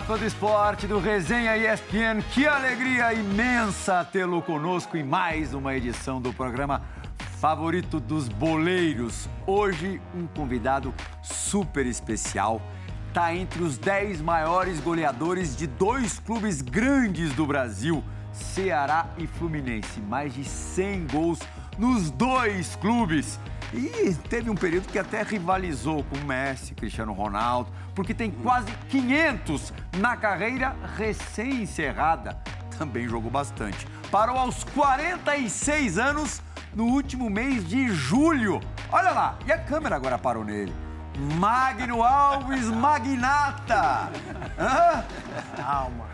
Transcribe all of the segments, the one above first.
Fã do esporte do Resenha ESPN. Que alegria imensa tê-lo conosco em mais uma edição do programa favorito dos boleiros. Hoje, um convidado super especial. Está entre os 10 maiores goleadores de dois clubes grandes do Brasil, Ceará e Fluminense. Mais de 100 gols nos dois clubes. E teve um período que até rivalizou com Messi, Cristiano Ronaldo, porque tem quase 500 na carreira recém-encerrada. Também jogou bastante. Parou aos 46 anos no último mês de julho. Olha lá, e a câmera agora parou nele. Magno Alves Magnata. Hã? Calma.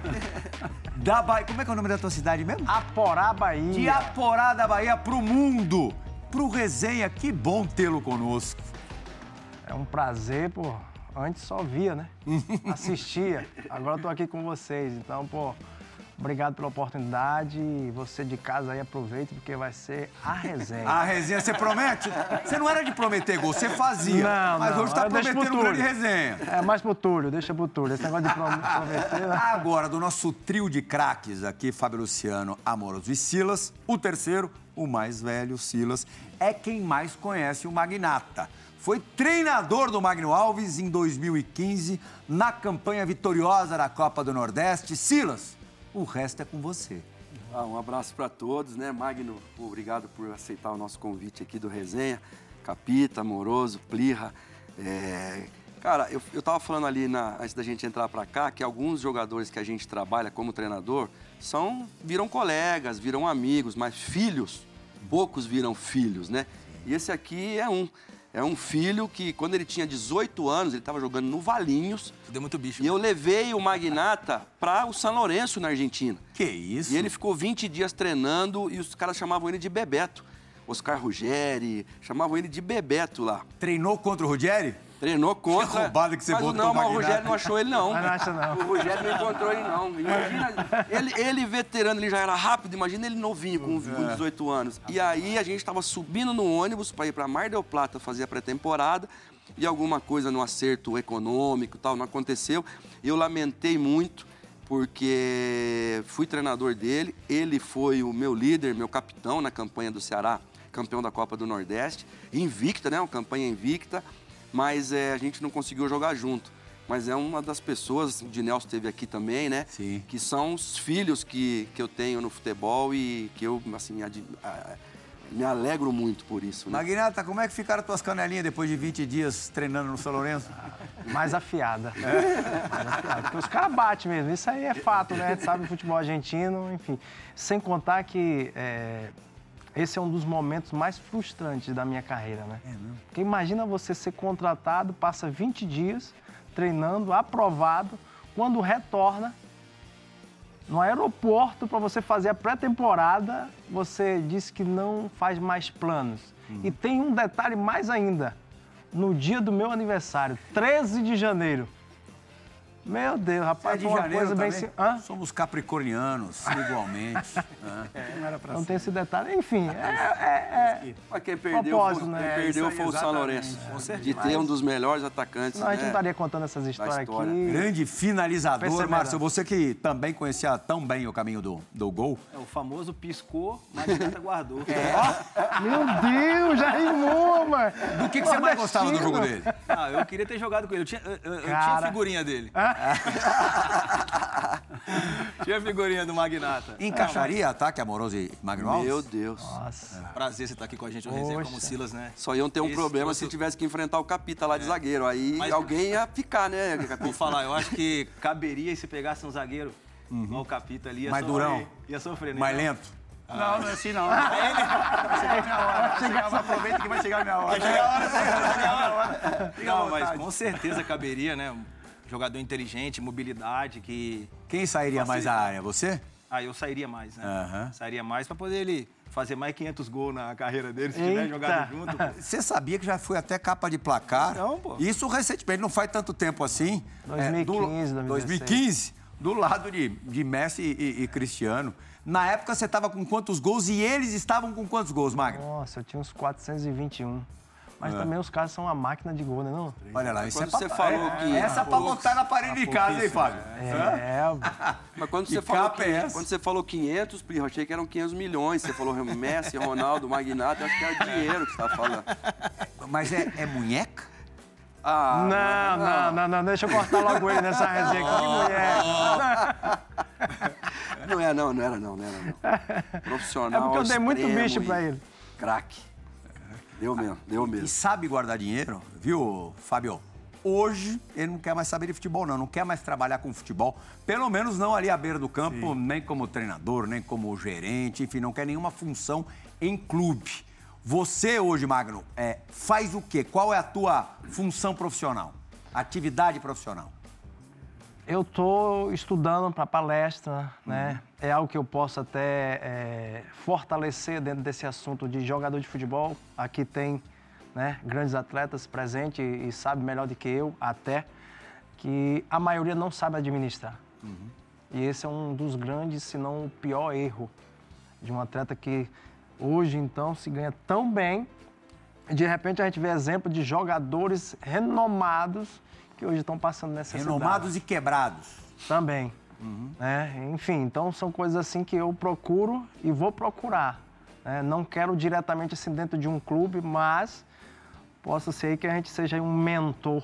Da Bahia. Como é que é o nome da tua cidade mesmo? Aporá, Bahia. De Aporá da Bahia pro mundo. Pro resenha, que bom tê-lo conosco. É um prazer, pô. Antes só via, né? Assistia. Agora eu tô aqui com vocês. Então, pô, obrigado pela oportunidade. Você de casa aí aproveita, porque vai ser a resenha. A resenha, você promete? Você não era de prometer gol, você fazia. Não, mas não. hoje tá prometendo grande resenha. É mais pro Túlio, deixa pro Túlio. Esse negócio de prom- prometer. né? Agora, do nosso trio de craques aqui, Fábio Luciano, Amoroso e Silas, o terceiro, o mais velho, Silas, é quem mais conhece o Magnata. Foi treinador do Magno Alves em 2015, na campanha vitoriosa da Copa do Nordeste. Silas, o resto é com você. Ah, um abraço para todos, né? Magno, obrigado por aceitar o nosso convite aqui do Resenha. Capita, Amoroso, Plirra. É, Cara, eu, eu tava falando ali na- antes da gente entrar para cá que alguns jogadores que a gente trabalha como treinador são viram colegas, viram amigos, mas filhos, poucos viram filhos, né? E esse aqui é um. É um filho que, quando ele tinha 18 anos, ele estava jogando no Valinhos. Deu muito bicho. E eu levei o Magnata para o São Lourenço, na Argentina. Que isso? E ele ficou 20 dias treinando e os caras chamavam ele de Bebeto. Oscar Ruggeri, chamavam ele de Bebeto lá. Treinou contra o Ruggeri? Treinou contra. Que roubada que você mas, botou Não, mas o. Rogério não achou ele, não. Mas não acha, não. O Rogério não encontrou ele, não. Imagina, ele, ele veterano, ele já era rápido, imagina ele novinho, com, com 18 anos. E aí a gente estava subindo no ônibus para ir para Mar del Plata fazer a pré-temporada e alguma coisa no acerto econômico e tal não aconteceu. Eu lamentei muito porque fui treinador dele, ele foi o meu líder, meu capitão na campanha do Ceará, campeão da Copa do Nordeste, invicta, né? Uma campanha invicta, mas é, a gente não conseguiu jogar junto. Mas é uma das pessoas, o Dinelso esteve aqui também, né? Sim. Que são os filhos que, que eu tenho no futebol e que eu, assim, ad- a- me alegro muito por isso, né? Magnata, como é que ficaram tuas canelinhas depois de 20 dias treinando no São Lourenço? Mais afiada. Mais afiada. Porque os caras batem mesmo. Isso aí é fato, né? A gente sabe o futebol argentino, enfim. Sem contar que é, esse é um dos momentos mais frustrantes da minha carreira, né? Porque imagina você ser contratado, passa 20 dias treinando, aprovado, quando retorna no aeroporto para você fazer a pré-temporada, você diz que não faz mais planos. E tem um detalhe mais ainda. No dia do meu aniversário, 13 de janeiro. Meu Deus, É rapaz, de foi uma janeiro coisa bem... também? sim- Hã? Somos capricornianos, igualmente. Hã? Não tem esse detalhe. Enfim, é, é- é- Mas quem perdeu, foi, né? quem É, perdeu foi o São. Lourenço. De ter um dos melhores atacantes, Não, a gente né? não estaria contando essas histórias história. aqui. Grande finalizador. Márcio. Você que também conhecia tão bem o caminho do, do gol. É o famoso piscou, Magnata guardou. Meu Deus, já rimou, mano. Do que, que você mais gostava do jogo dele? Ah, eu queria ter jogado com ele. Eu tinha, eu, eu- tinha figurinha dele. Tinha a figurinha do Magnata. Encaixaria ataque amoroso e Magno Alves? Meu Deus. Nossa. Prazer você estar aqui com a gente no resenha como. Silas, né? Só iam ter um Esse problema trouxe- se tivesse que enfrentar o Capita lá de zagueiro. Aí Mas- alguém ia ficar, né? Vou falar, eu acho que caberia se pegasse um zagueiro, igual o Capita ali, ia Mais sofrer. durão. Ia sofrer, né? Mais lento? Não, não é assim não. Vai chegar a minha hora. Aproveita que vai chegar a minha hora. Vai chegar a hora, vai chegar a hora. Não, mas com certeza caberia, né? Jogador inteligente, mobilidade, que Quem sairia mais da Facilita. área? Você? Aí eu sairia mais, né? Aham. Sairia mais pra poder ele fazer mais 500 gols na carreira dele, se tiver Eita. jogado junto. pô. Você sabia que já foi até capa de placar? Não, pô. Isso recentemente, não faz tanto tempo assim. 2015, do, 2016. 2015, do lado de, de Messi e, e Cristiano. Na época você estava com quantos gols e eles estavam com quantos gols, Magno? Nossa, eu tinha uns 421. Mas também os caras são uma máquina de gol, né? Não? Olha lá, isso Quando é pra, você falou é, que- Essa é pra botar na parede de casa, hein, Fábio? É, Mas quando você, falou é que- quando você falou 500, Pri, eu achei que eram 500 milhões. Você falou Messi, Ronaldo, Magnata, eu acho que era dinheiro que você estava falando. Mas é, é munheca? Ah, Não, não, não, não, deixa eu cortar logo ele nessa resenha. Que mulher. Não é, não, não era não, não era não. Profissional. É porque eu dei muito bicho pra ele. Craque. Deu mesmo, deu E mesmo. sabe guardar dinheiro, viu, Fábio? Hoje ele não quer mais saber de futebol, não. Não quer mais trabalhar com futebol. Pelo menos não ali à beira do campo, nem como treinador, nem como gerente, enfim, não quer nenhuma função em clube. Você hoje, Magno, é, faz o quê? Qual é a tua função profissional? Atividade profissional? Eu estou estudando para palestra, né? É algo que eu posso até é, fortalecer dentro desse assunto de jogador de futebol. Aqui tem né, grandes atletas presentes e, e sabe melhor do que eu até que a maioria não sabe administrar. E esse é um dos grandes, se não o pior erro de um atleta que hoje então se ganha tão bem de repente a gente vê exemplo de jogadores renomados que hoje estão passando necessidade. Renomados e quebrados. Também. Né? Enfim, então são coisas assim que eu procuro e vou procurar. né? Não quero diretamente assim dentro de um clube, mas possa ser que a gente seja um mentor.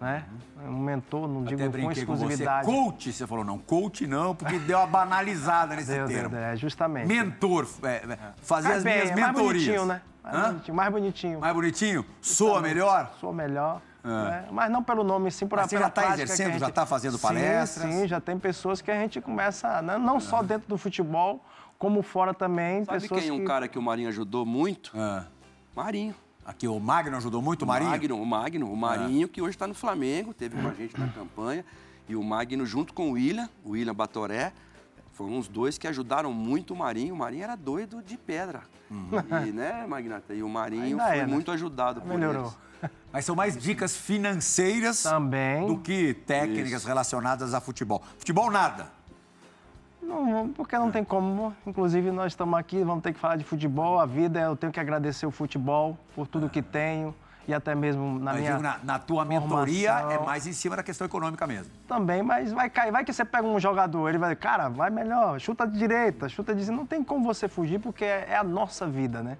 Né? Um mentor, não digo Até com brinquei com você. exclusividade. Coach, você falou, não. Coach não, porque deu uma banalizada nesse Deus, termo. É, justamente. Mentor, é, é, fazer as bem, minhas é mais mentorias. bonitinho, né? Mais bonitinho, mais bonitinho. Mais bonitinho? Soa melhor? Sou melhor. Né? Mas não pelo nome, sim por Mas você já tá que exercendo, gente... já tá fazendo Sim, palestras? Sim, já tem pessoas que a gente começa, né? não só dentro do futebol, como fora também. Sabe pessoas quem é um que... cara que o Marinho ajudou muito? Ah, Marinho. aqui o Magno ajudou muito o Marinho? Magno, o Magno, o Marinho, que hoje está no Flamengo, teve com a gente na campanha. E o Magno, junto com o William, o William Batoré, foram os dois que ajudaram muito o Marinho. O Marinho era doido de pedra. E, né, Magnata? E o Marinho Ainda foi é, né? muito ajudado por Melhorou. eles. Mas são mais dicas financeiras Também. do que técnicas relacionadas a futebol. Futebol, nada. Não, não, porque não tem como. Inclusive, nós estamos aqui, vamos ter que falar de futebol. A vida, eu tenho que agradecer o futebol por tudo que tenho e até mesmo na Mas minha digo, na, na tua mentoria formação. é mais em cima da questão econômica mesmo. também, mas vai cair. Vai que você pega um jogador, ele vai, cara, vai melhor, chuta de direita, chuta de. Não tem como você fugir, porque é, é a nossa vida, né?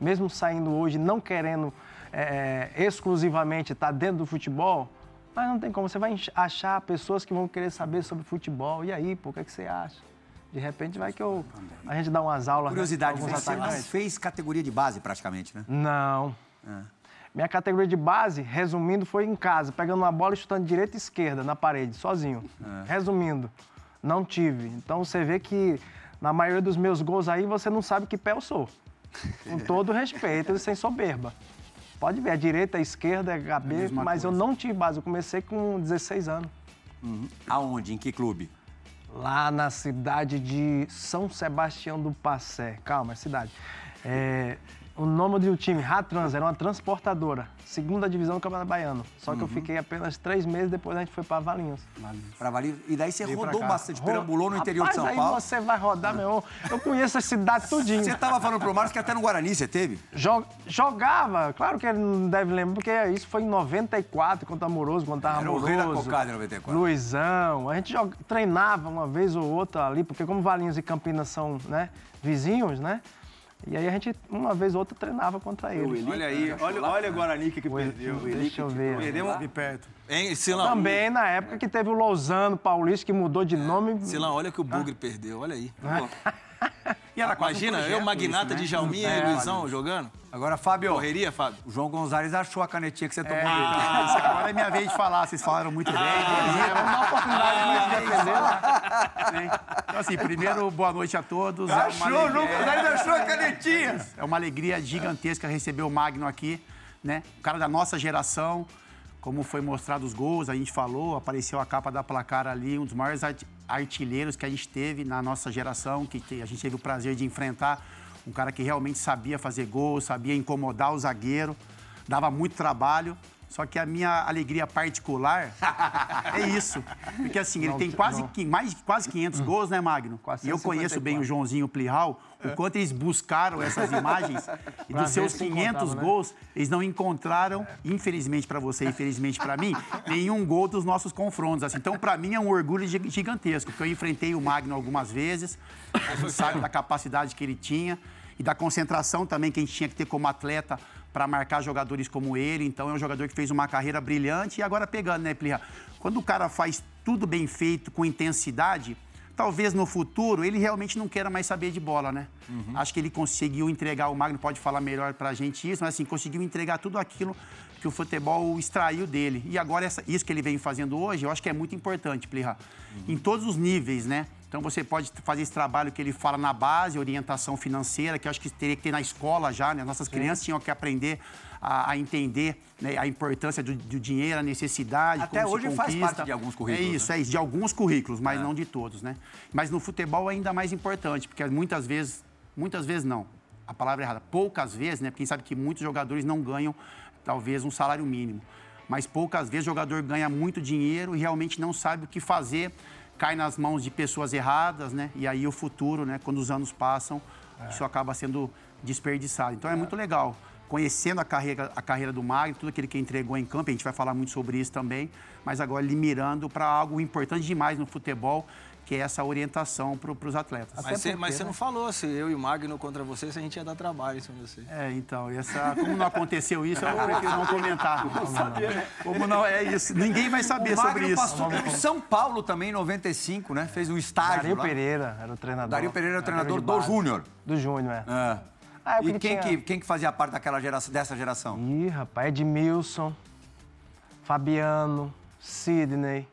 Mesmo saindo hoje, não querendo é, exclusivamente estar dentro do futebol, mas não tem como. Você vai achar pessoas que vão querer saber sobre futebol. E aí, pô, o que, é que você acha? De repente vai que eu, a gente dá umas aulas. né, Curiosidade, alguns você fez categoria de base praticamente, né? Não. Minha categoria de base, resumindo, foi em casa, pegando uma bola e chutando direita e esquerda na parede, sozinho. Resumindo, não tive. Então você vê que na maioria dos meus gols aí você não sabe que pé eu sou. Com todo respeito e sem soberba. Pode ver, a direita, a esquerda, a cabeça, mesma mas eu coisa. não tive base. Eu comecei com 16 anos. Aonde? Em que clube? Lá na cidade de São Sebastião do Passé. Calma, é cidade. É, o nome do time, Ratrans, era uma transportadora. Segunda divisão do Campeonato Baiano. Só que eu fiquei apenas três meses, depois a gente foi para Valinhos. Pra Valinhos. E daí você pra rodou bastante, perambulou no interior de São Rapaz, Paulo. aí você vai rodar, meu. Eu conheço a cidade tudinho. Você tava falando pro Marcos que até no Guarani você teve? Jo- jogava, claro que ele não deve lembrar, porque isso foi em 94, quando Amoroso, quando tava Era o Amoroso. rei da cocada em 94. Luizão. A gente joga- treinava uma vez ou outra ali, porque como Valinhos e Campinas são né, vizinhos, né? E aí a gente, uma vez ou outra, treinava contra eles. Olha aí, olha, olha o Guarani que, perdeu. Deixa eu ver. Perdemos. De perto. Hein, Silão? Também na época que teve o Lousano Paulista, que mudou de nome. Silão, olha que o Bugre perdeu, olha aí. E era quase um Imagina, eu, Magnata isso, né? de Jalminha e Luizão jogando. Agora, Fábio, Correria, Fábio? o João Gonzalez achou a canetinha que você tomou. Ah, isso agora é minha vez de falar, vocês falaram muito bem. É, vamos dar uma oportunidade de defender lá. Né? Então, assim, primeiro, boa noite a todos. É uma Achou, João alegria- Gonzalez achou a canetinha. É uma alegria gigantesca receber o Magno aqui, né? O cara da nossa geração, como foi mostrado os gols, a gente falou, apareceu a capa da placar ali, um dos maiores art- artilheiros que a gente teve na nossa geração, que a gente teve o prazer de enfrentar. Um cara que realmente sabia fazer gols, sabia incomodar o zagueiro, dava muito trabalho. Só que a minha alegria particular é isso. Porque assim, ele tem quase, mais, quase 500 gols, né, Magno? E eu conheço bem o Joãozinho Plihal, o quanto eles buscaram essas imagens. E dos seus se 500 encontrava, né? gols, eles não encontraram, infelizmente para você, infelizmente para mim, nenhum gol dos nossos confrontos. assim. Então, para mim, é um orgulho gi- gigantesco, porque eu enfrentei o Magno algumas vezes, a gente sabe da capacidade que ele tinha e da concentração também que a gente tinha que ter como atleta para marcar jogadores como ele. Então, é um jogador que fez uma carreira brilhante e agora pegando, né, Plirra? Quando o cara faz tudo bem feito, com intensidade, talvez no futuro ele realmente não queira mais saber de bola, né? Acho que ele conseguiu entregar, o Magno pode falar melhor pra gente isso, mas assim, conseguiu entregar tudo aquilo que o futebol extraiu dele. E agora, essa- isso que ele vem fazendo hoje, eu acho que é muito importante, Plirra. Em todos os níveis, né? Então você pode fazer esse trabalho que ele fala na base, orientação financeira, que eu acho que teria que ter na escola já, né? Nossas crianças tinham que aprender a, a entender né, a importância do, do dinheiro, a necessidade. Até como se hoje faz parte de alguns currículos, É isso, né? é isso, de alguns currículos, mas não de todos, né? Mas no futebol é ainda mais importante, porque muitas vezes, muitas vezes não, a palavra é errada, poucas vezes, né? Porque sabe que muitos jogadores não ganham, talvez, um salário mínimo. Mas poucas vezes o jogador ganha muito dinheiro e realmente não sabe o que fazer, cai nas mãos de pessoas erradas, né? E aí o futuro, né? Quando os anos passam, isso acaba sendo desperdiçado. Então é muito legal. Conhecendo a carreira, a carreira do Magno, tudo aquilo que entregou em campo, a gente vai falar muito sobre isso também, mas agora ele mirando para algo importante demais no futebol, que é essa orientação para os atletas. Mas você, porque, mas você né? não falou se eu e o Magno contra você, se a gente ia dar trabalho em cima de você. É, então, essa, como não aconteceu isso, eu prefiro não comentar. Como não é isso, ninguém vai saber O sobre Magno isso. passou pelo São Paulo também em 95, né? Fez um estágio Dario lá. Pereira era o treinador. Dario Pereira era o treinador do. Júnior. Do Júnior, é. É. Ah, E quem, tinha- que, quem que fazia parte daquela geração, dessa geração? Ih, rapaz, Edmilson, Fabiano, Sidney,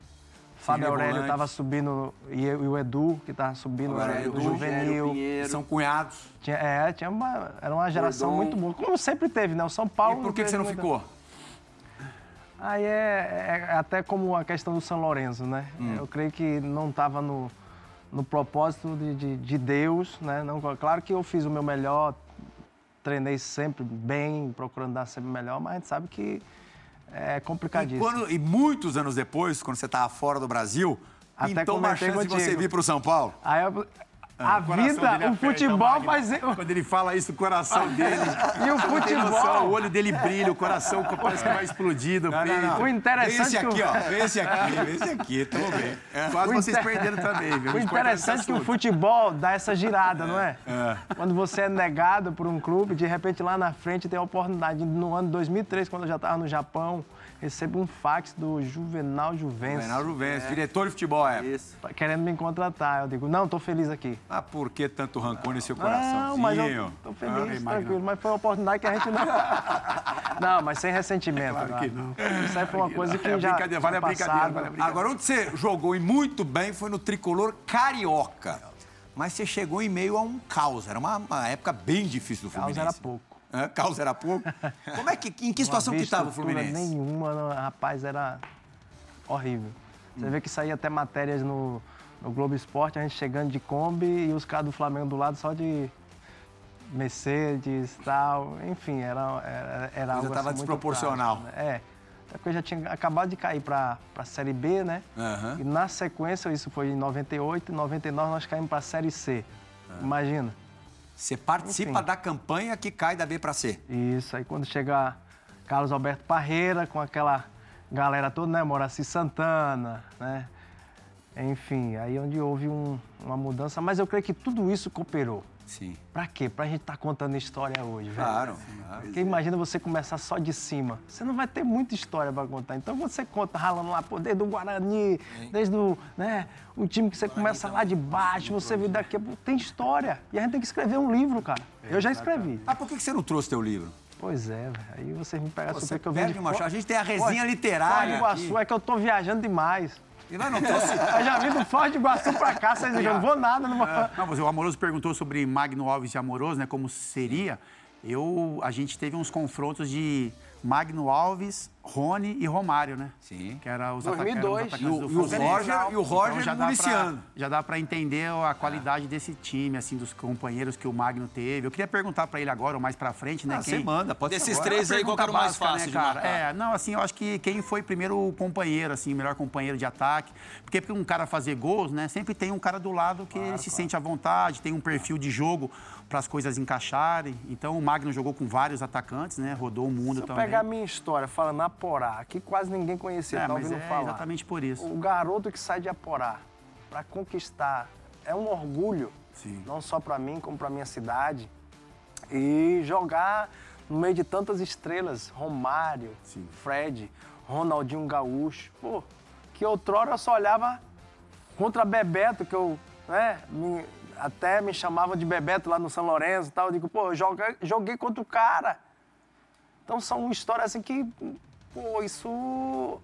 Fábio Aurélio Volante. tava subindo, e, e o Edu, que tava subindo, era Aurélio, do Edu, Juvenil. Pinheiro. São cunhados. Tinha, é, tinha uma, era uma geração Gordon. muito boa, como sempre teve, né? O São E Paulo... por que, que você não ficou? Aí é, é até como a questão do São Lourenço, né? Hum. Eu creio que não estava no, no propósito de, de, de Deus, né? Não, claro que eu fiz o meu melhor, treinei sempre bem, procurando dar sempre o melhor, mas a gente sabe que é E, complicadíssimo. quando- e muitos anos depois, quando você estava fora do Brasil, Até pintou uma chance de você vir para o São Paulo. Aí eu- a O coração vida, o futebol faz... Quando ele fala isso, o coração dele. E o Não tem noção, o futebol... olho dele brilha, o coração parece que vai explodir do peito. O interessante Vê esse é aqui, ó. Vê esse aqui, vê esse aqui. Tamo bem. Quase O vocês inter- perderam também, viu? O interessante é que o futebol dá essa girada, não é? Quando você é negado por um clube, de repente lá na frente tem a oportunidade. No ano 2003, quando eu já estava no Japão, recebo um fax do Juvenal Juvencio, Reinaldo Juventus, diretor de futebol, é. Isso. querendo me contratar. Eu digo, não, tô feliz aqui. Ah, por que tanto rancor nesse seu coraçãozinho? Não, mas eu tô feliz, Ah, tranquilo. Mas foi uma oportunidade que a gente não... Não, mas sem ressentimento. Claro que não. Isso aí foi uma coisa que É já brincadeira, vale a brincadeira, vale a brincadeira. Agora, onde você jogou e muito bem foi no tricolor carioca. Mas você chegou em meio a um caos. Era uma, uma época bem difícil do Caos Fluminense. era pouco. É, caos era pouco. Como é que, em que situação que estava o Fluminense? Nenhuma, rapaz, era horrível. Você vê que saía até matérias no, no Globo Esporte, a gente chegando de Kombi e os caras do Flamengo do lado só de Mercedes e tal. Enfim, era, era, era algo tava assim, muito desproporcional. trágico, né? É. Até porque eu já tinha acabado de cair para a Série B, né? Aham. E na sequência, isso foi em 98, em 99 nós caímos para a Série C. Imagina. Você participa Enfim. da campanha que cai da B para C. Isso, aí quando chega Carlos Alberto Parreira, com aquela galera toda, né? Moraci Santana, né? Enfim, aí onde houve um- uma mudança. Mas eu creio que tudo isso cooperou. Sim. Pra quê? Pra gente estar contando história hoje, velho. Claro. claro. Porque imagina você começar só de cima. Você não vai ter muita história pra contar. Então você conta ralando lá, pô, desde o Guarani, desde o, né, o time que você começa lá de baixo, você vê daqui a pouco. Tem história. E a gente tem que escrever um livro, cara. Eu já escrevi. Ah, por que você não trouxe teu livro? Pois é, velho. Aí vocês me pegam super que eu perde de uma. A gente tem a resenha Foz- literária Iguaçu, é que eu tô viajando demais. E nós não trouxe... Eu já vim do Foz do Iguaçu pra cá, vocês não vou nada, não vou... Não, mas o Amoroso perguntou sobre Magno Alves e Amoroso, né? Como seria. Eu, a gente teve uns confrontos de Magno Alves, Rony e Romário, né? Sim. Que era os 2002. atacantes E e o. Roger, e o Roger Então, já dá municiando. pra, já dá para entender a qualidade desse time, assim, dos companheiros que o Magno teve. Eu queria perguntar para ele agora ou mais para frente, né? Ah, você manda, pode ser Desses agora. três aí, qual que era o mais fácil básica, marcar? É, não, assim, eu acho que quem foi primeiro o companheiro, assim, o melhor companheiro de ataque. Porque para um cara fazer gols, né, sempre tem um cara do lado que ele se sente à vontade, tem um perfil de jogo para as coisas encaixarem. Então o Magno jogou com vários atacantes, né? Rodou o mundo Se eu também. pegar a minha história, falando Aporá, que quase ninguém conhecia, é, tá ouvindo é falar. exatamente por isso. O garoto que sai de Aporá para conquistar é um orgulho, Sim. não só para mim, como para minha cidade. E jogar no meio de tantas estrelas, Romário, Sim. Fred, Ronaldinho Gaúcho, pô, que outrora eu só olhava contra Bebeto, que eu, né, me- até me chamava de Bebeto lá no São Lourenço e tal. Eu digo, pô, eu joguei, joguei contra o cara. Então são histórias assim que, pô, isso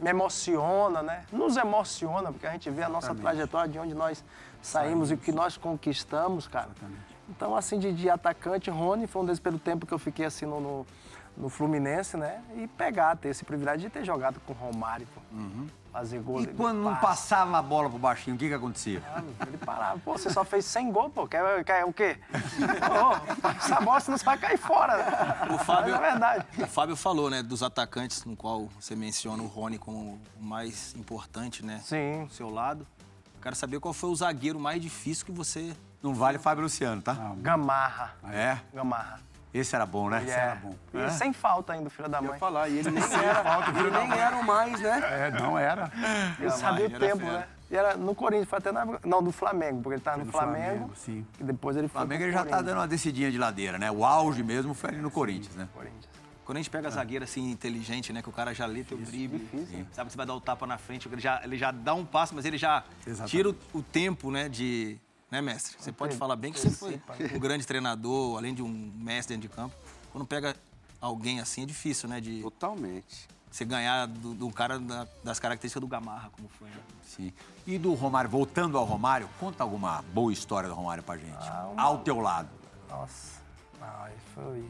me emociona, né? Nos emociona, porque a gente vê a nossa trajetória de onde nós saímos e o que nós conquistamos, cara. Então, assim, de, de atacante, Rony foi um desses pelo tempo que eu fiquei assim no, no, no Fluminense, né? E pegar, ter esse privilégio de ter jogado com o Romário, pô. Fazer gol. E quando não passa. passava a bola pro baixinho, o que que acontecia? Ah, Ele parava. Pô, você só fez 100 gols, pô. Quer, quer o quê? Pô, essa bola você não vai cair fora. né? O Fábio- Mas é verdade. O Fábio falou, né, dos atacantes, no qual você menciona o Rony como o mais importante, né? Sim. Do seu lado. Quero saber qual foi o zagueiro mais difícil que você. Não vale Fábio Luciano, tá? Gamarra. É? Gamarra. Esse era bom, né? Ele é. E sem falta ainda, filho da Eu ia mãe. falar, e ele nem era, ele nem era o mais, né? É, não era. Ele sabia o era tempo, fera. né? E era no Corinthians, foi até na época- Não, do Flamengo, porque ele tava no Flamengo. Flamengo, sim. E depois ele O foi. Flamengo ele já tá dando uma descidinha de ladeira, né? O auge mesmo foi ali no Corinthians, né? Corinthians. Quando a gente pega zagueiro assim, inteligente, né? Que o cara já lê teu drible. difícil, Sabe que você vai dar o tapa na frente, ele já, ele já dá um passo, mas ele já Exatamente. tira o, o tempo, né, de. Né, mestre? Você pode falar bem que você foi um grande treinador, além de um mestre dentro de campo. Quando pega alguém assim, é difícil, né? De Totalmente. você ganhar do, do cara da- das características do Gamarra, como foi, né? Sim. E do Romário, voltando ao Romário, conta alguma boa história do Romário pra gente. Ao teu lado. Nossa, ai, foi,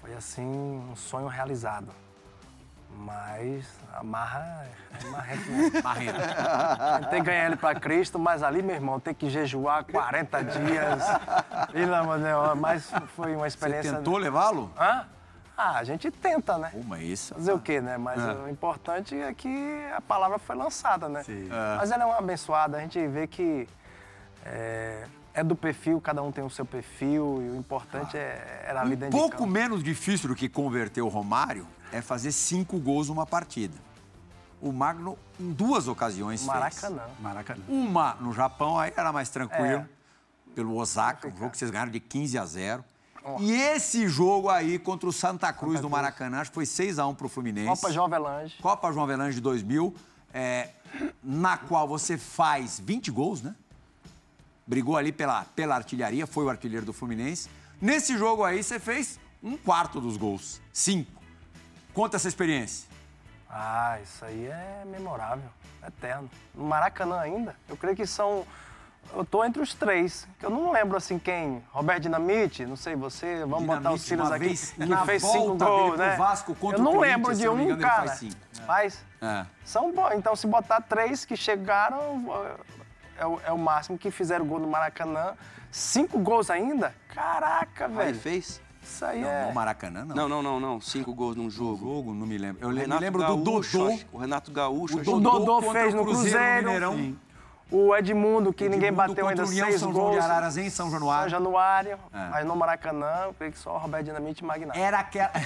foi assim um sonho realizado. Mas a marra é marrento mesmo. Marreta. Tentei ganhar ele pra Cristo, mas ali, meu irmão, ter que jejuar 40 dias. Mas foi uma Você experiência. tentou levá-lo? Hã? Ah, a gente tenta, né? Mas isso. Fazer o quê, né? Mas o importante é que a palavra foi lançada, né? Sim. Mas ela é uma abençoada, a gente vê que é, é do perfil, cada um tem o seu perfil, e o importante é, era ali Um dentro de pouco campo. menos difícil do que converter o Romário é fazer cinco gols numa partida. O Magno, em duas ocasiões, fez. Maracanã. Maracanã. Uma no Japão, aí era mais tranquilo, É. pelo Osaka, um jogo que vocês ganharam de 15 a 0. E esse jogo aí contra o Santa Cruz do Maracanã, acho que foi 6 a 1 pro Fluminense. Copa João Avelange. Copa João Avelange de 2000, é, na qual você faz 20 gols, né? Brigou ali pela, pela artilharia, foi o artilheiro do Fluminense. Nesse jogo aí, você fez um quarto dos gols, cinco. Conta essa experiência. Ah, isso aí é memorável, eterno. No Maracanã ainda, eu creio que são. Eu tô entre os três, que eu não lembro assim quem. Roberto Dinamite, não sei você, vamos botar os Dinamite, Silas uma aqui, vez, que na fez volta cinco gols, né? Vasco contra eu o não Corinthians, lembro de um engano, ele cara. faz cinco. Faz? É. São bons. Então, se botar três que chegaram, é o, é o máximo que fizeram gol no Maracanã. Cinco gols ainda? Caraca, Aí velho. fez? Isso aí Não, é. no Maracanã, não. Não, não, não, não. Cinco gols num jogo. jogo, não me lembro. Eu O le- me Renato lembro do Gaúcho, Dodô. acho- O Renato Gaúcho. O Dodô contra fez o no Cruzeiro. Sim. O Edmundo, que ninguém Edmundo bateu contra ainda o União seis São João gols. de Araras em São Januário. São Januário. É. Mas no Maracanã, eu creio que só o Roberto Dinamite e Magnata. Era aquela.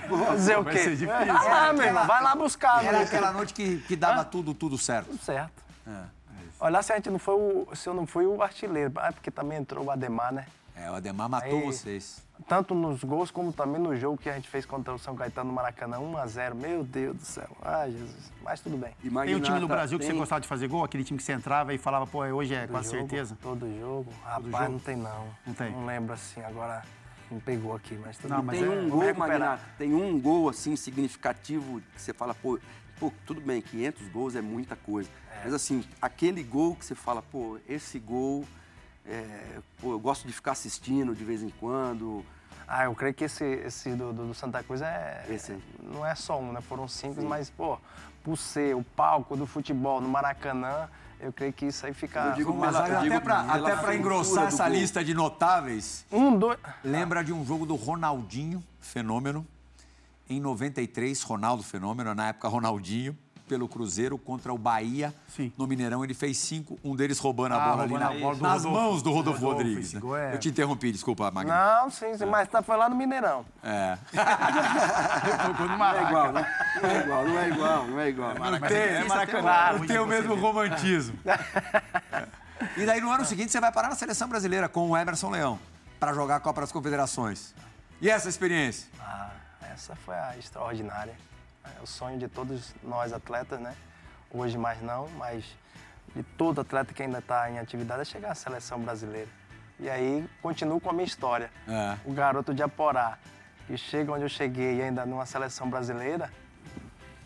Vou dizer o Vai quê? ser difícil. Ah, meu irmão, vai lá buscar. Era meu. aquela noite que, que dava tudo, tudo certo. Tudo certo. É. Olha, se a gente não foi o, se eu não fui o artilheiro, ah, porque também entrou o Ademar, né? É, o Ademar matou Aí- vocês. Tanto nos gols como também no jogo que a gente fez contra o São Caetano no Maracanã, 1x0. Meu Deus do céu. Ai, Jesus. Mas tudo bem. E Tem um time do Brasil que você tem- gostava de fazer gol? Aquele time que você entrava e falava, pô, hoje é Todo quase jogo, certeza? Todo jogo. Rapaz, jogo? não tem não. Não tem? Não lembro assim, agora não pegou aqui, mas tudo Não, bem. mas Tem é- um gol. Magnata, tem um gol assim significativo que você fala, pô, pô, tudo bem, 500 gols é muita coisa. Mas assim, aquele gol que você fala, pô, esse gol, é, pô, eu gosto de ficar assistindo de vez em quando. Ah, eu creio que esse, esse do, do- do Santa Cruz é. Esse aí. Não é só um, né? Foram cinco, mas, pô, por ser o palco do futebol no Maracanã, eu creio que isso aí fica. Eu digo Mas eu digo até pra, pela até pra feitura engrossar essa gol. lista de notáveis, Um, dois. lembra de um jogo do Ronaldinho, fenômeno. Em 93, Ronaldo Fenômeno, na época Ronaldinho, pelo Cruzeiro contra o Bahia. Sim. No Mineirão, ele fez cinco, um deles roubando a Ah, bola ali roubando na- a bola do nas Rodolfo. mãos do Rodolfo, Rodolfo, Rodrigues. né? é- Eu te interrompi, desculpa, Magno. Não, sim, sim, mas tá, foi lá no Mineirão. É. Tocou no Não é igual, né? Não é igual, não é igual, não é igual. Não Mas tem, é não tem o mesmo romantismo. E daí, no ano seguinte, você vai parar na seleção brasileira com o Emerson Leão para jogar a Copa das Confederações. E essa experiência? Ah, essa foi a extraordinária. É o sonho de todos nós atletas, né? Hoje mais não, mas de todo atleta que ainda está em atividade é chegar à seleção brasileira. E aí continuo com a minha história. É. O garoto de Aporá, que chega onde eu cheguei ainda numa seleção brasileira.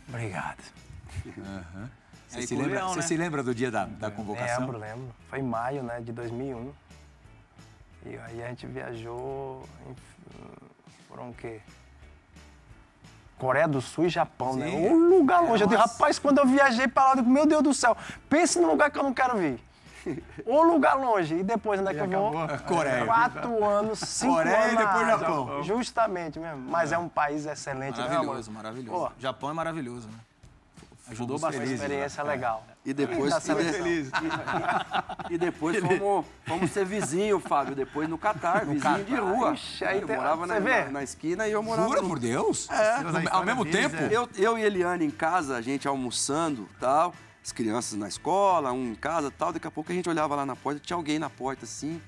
Obrigado. Você, Aí se lembra, Leão, você né? se lembra do dia da, da convocação? Lembro, lembro. Foi em maio, né, de 2001. E aí a gente viajou, em- foram o quê? Coreia do Sul e Japão, né? Sim. Um lugar longe. Eu digo, rapaz, quando eu viajei pra lá, eu digo, meu Deus do céu, pense num lugar que eu não quero vir. Um lugar longe. E depois, onde é que eu vou? Coreia. Quatro anos, cinco Coreia anos. e na depois Ásia. Japão. Justamente mesmo. Mas é um país excelente, né, Maravilhoso, amor? maravilhoso. Pô. Japão é maravilhoso, né? Ajudou Fomos Uma bastante. experiência legal. E depois, e, seleção. de- e depois fomos, fomos ser vizinho, Fábio, depois no Catar, vizinho de rua. Ixi, aí eu tem- morava na, você vê? na, na esquina e eu morava Jura no- por Deus? É. No- Ao mesmo tempo? é. Eu, eu e Eliane em casa, a gente almoçando tal, as crianças na escola, um em casa tal. Daqui a pouco a gente olhava lá na porta, tinha alguém na porta assim.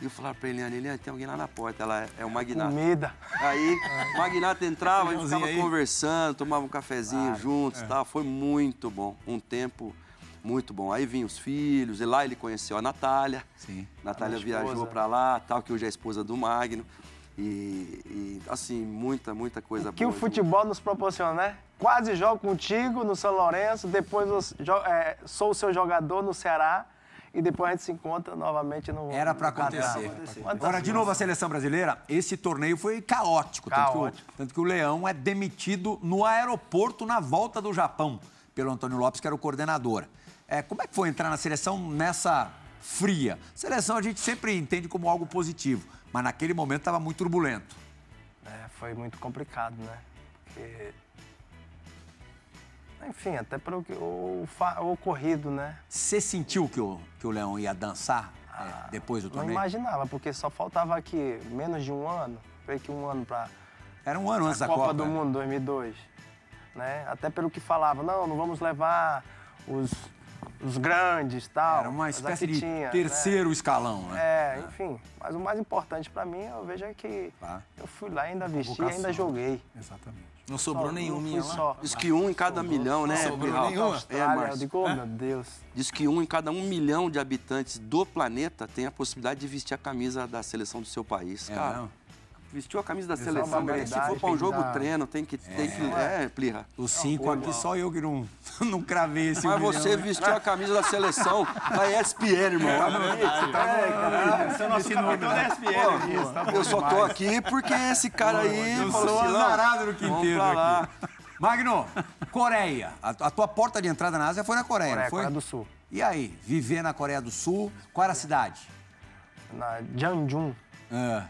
E eu falava pra Eliane, Eliane, tem alguém lá na porta. Ela é, é o Magnata. Comida. Aí o Magnata entrava, a gente ficava aí. conversando, tomava um cafezinho juntos e tal. Foi muito bom. Um tempo muito bom. Aí vinham os filhos, e lá ele conheceu a Natália. Sim. Natália viajou pra lá, tal, que hoje é a esposa do Magno. E, e, assim, muita, muita coisa que o boa. futebol nos proporciona, né? Quase jogo contigo no São Lourenço, depois eu é, sou o seu jogador no Ceará e depois a gente se encontra novamente no. Era Catar. acontecer. Quantas Agora, de novo, a seleção brasileira, esse torneio foi caótico. Tanto que, o, Caótico. tanto que o Leão é demitido no aeroporto na volta do Japão, pelo Antônio Lopes, que era o coordenador. É, como é que foi entrar na seleção nessa fria? Seleção a gente sempre entende como algo positivo, mas naquele momento estava muito turbulento. É, foi muito complicado, né? Porque. Enfim, até pelo que, o, o ocorrido, né? Você sentiu que o, que o Leão ia dançar é, depois do Não torneio? imaginava, porque só faltava aqui menos de um ano, foi que um ano para Era um ano antes da Copa, Copa. do Mundo 2002, né? Até pelo que falava, não, não vamos levar os, os grandes, tal. Era uma espécie de tinha, né? terceiro escalão, né? É, enfim. Mas o mais importante para mim, eu vejo é que Tá. eu fui lá, ainda vesti e Convocação. ainda joguei. Exatamente. Não sobrou Só- nenhum não minha fui lá. só. Diz que um em cada milhão, né? sobrou Pirral? nenhuma. É, Austrália, eu Márcio. digo, oh, meu Deus. Diz que um em cada um milhão de habitantes do planeta tem a possibilidade de vestir a camisa da seleção do seu país. É Cara, mesmo? Vestiu a camisa da uma seleção, cara, se habilidade, for pra um jogo treino, tem que. Tem que é, Plirra. Os cinco aqui, só eu que não, não cravei esse Mas milhão, você né? vestiu a camisa da seleção da ESPN, irmão. Esse é o nosso capitão da SPN. Isso, tá Eu só tô aqui porque esse cara aí Eu falou sou assim, "Não, azarado no quinteiro aqui. Magno, Coreia. A, a tua porta de entrada na Ásia foi na Coreia, Coreia, não foi? Coreia do Sul. E aí, viver na Coreia do Sul, qual era a cidade? Na Jeonjun. Ah,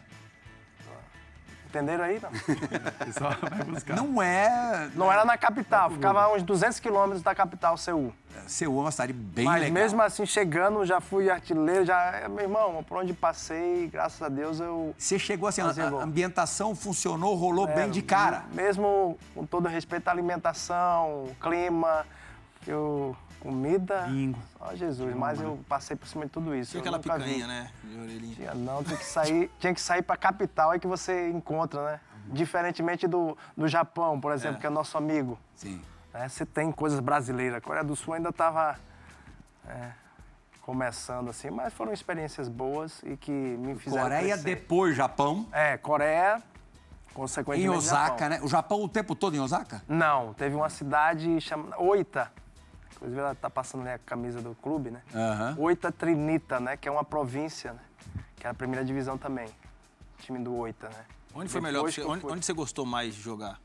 Entenderam aí? Não, Só vai buscar. não é... não era na capital, ficava a uns 200 quilômetros da capital, Seul. Seul é uma cidade bem Mas legal. mesmo assim, chegando, já fui artilheiro, já... Meu irmão, por onde passei, graças a Deus, eu... Você chegou assim, a, Fazer gol. a ambientação funcionou, rolou É, bem de cara. Mesmo com todo respeito à alimentação, clima, eu, comida. Bingo. Só Jesus, mas eu passei por cima de tudo isso. Tinha eu aquela nunca picanha, vi. né? De orelhinha. Tinha não, tinha que sair, tinha que sair para capital aí que você encontra, né? Diferentemente do, do Japão, por exemplo, que é nosso amigo. Sim. né? Você tem coisas brasileiras. A Coreia do Sul ainda estava começando assim, mas foram experiências boas e que me fizeram Coreia, crescer. depois Japão. É, Coreia, Em consequentemente Osaka, Japão. né? O Japão o tempo todo em Osaka? Não, teve uma cidade chamada Oita. Inclusive ela tá passando ali a camisa do clube, né? Aham. Oita Trinita, né? Que é uma província, né? Que é a primeira divisão também. time do Oita, né? Onde foi melhor? você? onde, onde você gostou mais de jogar?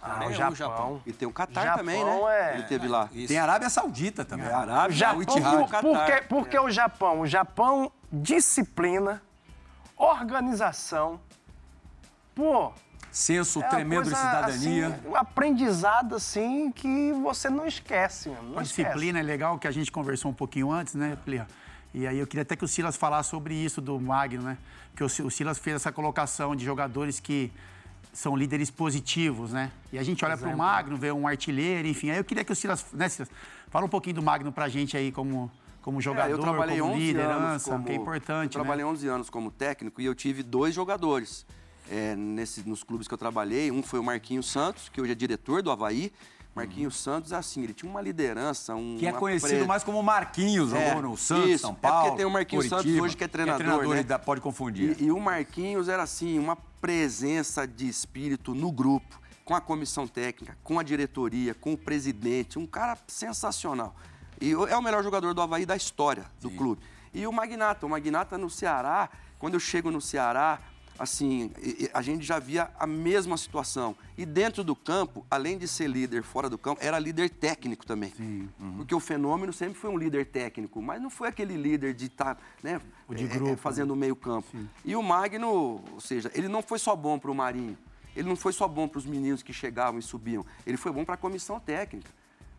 Ah, o Japão. Japão? E tem o Catar Japão também, né? é- Ele teve lá. Isso. Tem a Arábia Saudita também. É, Arábia, O Japão, o Ittihad. por, por que, por que o Japão? O Japão, disciplina, organização, pô, Senso é tremendo de coisa, cidadania. Assim, um aprendizado, assim, que você não esquece. Não A esquece. disciplina é legal, que a gente conversou um pouquinho antes, né, Plia? E aí eu queria até que o Silas falasse sobre isso do Magno, né? Que o Si- o Silas fez essa colocação de jogadores que são líderes positivos, né? E a gente olha para o Magno, vê um artilheiro, enfim. Aí eu queria que o Silas, né, Silas, fala um pouquinho do Magno pra gente aí como, como É, jogador, eu trabalhei como 11 anos liderança, como, que é importante, Eu trabalhei né? 11 anos como técnico e eu tive dois jogadores é, nesse, nos clubes que eu trabalhei. Um foi o Marquinhos Santos, que hoje é diretor do Havaí. Marquinhos Santos, assim, ele tinha uma liderança, um Que é conhecido pre- mais como Marquinhos, É, no Santos, isso. São É porque Paulo. tem o Marquinhos Santos Curitiba. hoje que é treinador, né? ele dá- pode confundir. E, e o Marquinhos era assim, uma presença de espírito no grupo, com a comissão técnica, com a diretoria, com o presidente, um cara sensacional. E é o melhor jogador do Havaí da história do clube. E o Magnata, o Magnata no Ceará, quando eu chego no Ceará, assim, a gente já via a mesma situação. E dentro do campo, além de ser líder fora do campo, era líder técnico também. Porque o fenômeno sempre foi um líder técnico, mas não foi aquele líder de estar, né, O de é, é, grupo, fazendo o meio campo. E o Magno, ou seja, ele não foi só bom para o Marinho, ele não foi só bom para os meninos que chegavam e subiam, ele foi bom para a comissão técnica.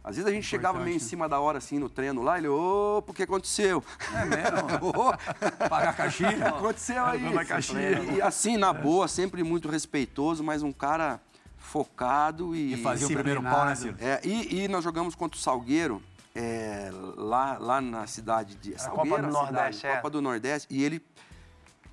Às vezes a gente chegava meio em cima da hora, assim, no treino lá, ele, ô, o que aconteceu? É mesmo? Pagar a caixinha. Aconteceu aí? Caixinha. E assim, na boa, sempre muito respeitoso, mas um cara focado e... E fazia o primeiro pau, né, Ciro? É, e, e nós jogamos contra o Salgueiro, é, lá, lá na cidade de. A Salgueiro, Copa do a cidade, Nordeste, é. Copa do Nordeste, e ele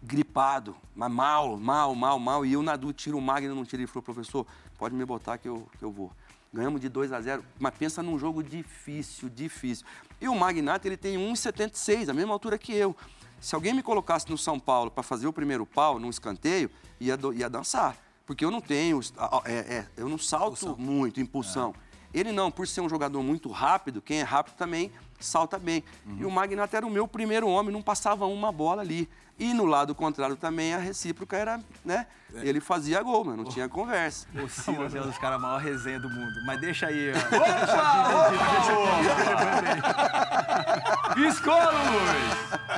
gripado, mas mal, mal, mal, mal. E eu, Nadu, tiro o Magno, não tiro. Ele falou, professor, pode me botar que eu, que eu vou. Ganhamos de 2 a 0 mas pensa num jogo difícil, difícil. E o Magnato, ele tem 1,76, a mesma altura que eu. Se alguém me colocasse no São Paulo para fazer o primeiro pau, num escanteio, ia, do- ia dançar. Porque eu não tenho, é, é, eu não salto muito, impulsão. Ele não, por ser um jogador muito rápido, quem é rápido também salta bem. E o Magnato era o meu primeiro homem, não passava uma bola ali. E no lado contrário também, a recíproca era, né? Ele fazia gol, mas não tinha conversa. O Silas é um dos caras maior resenha do mundo. Mas deixa aí, ó. Escolos!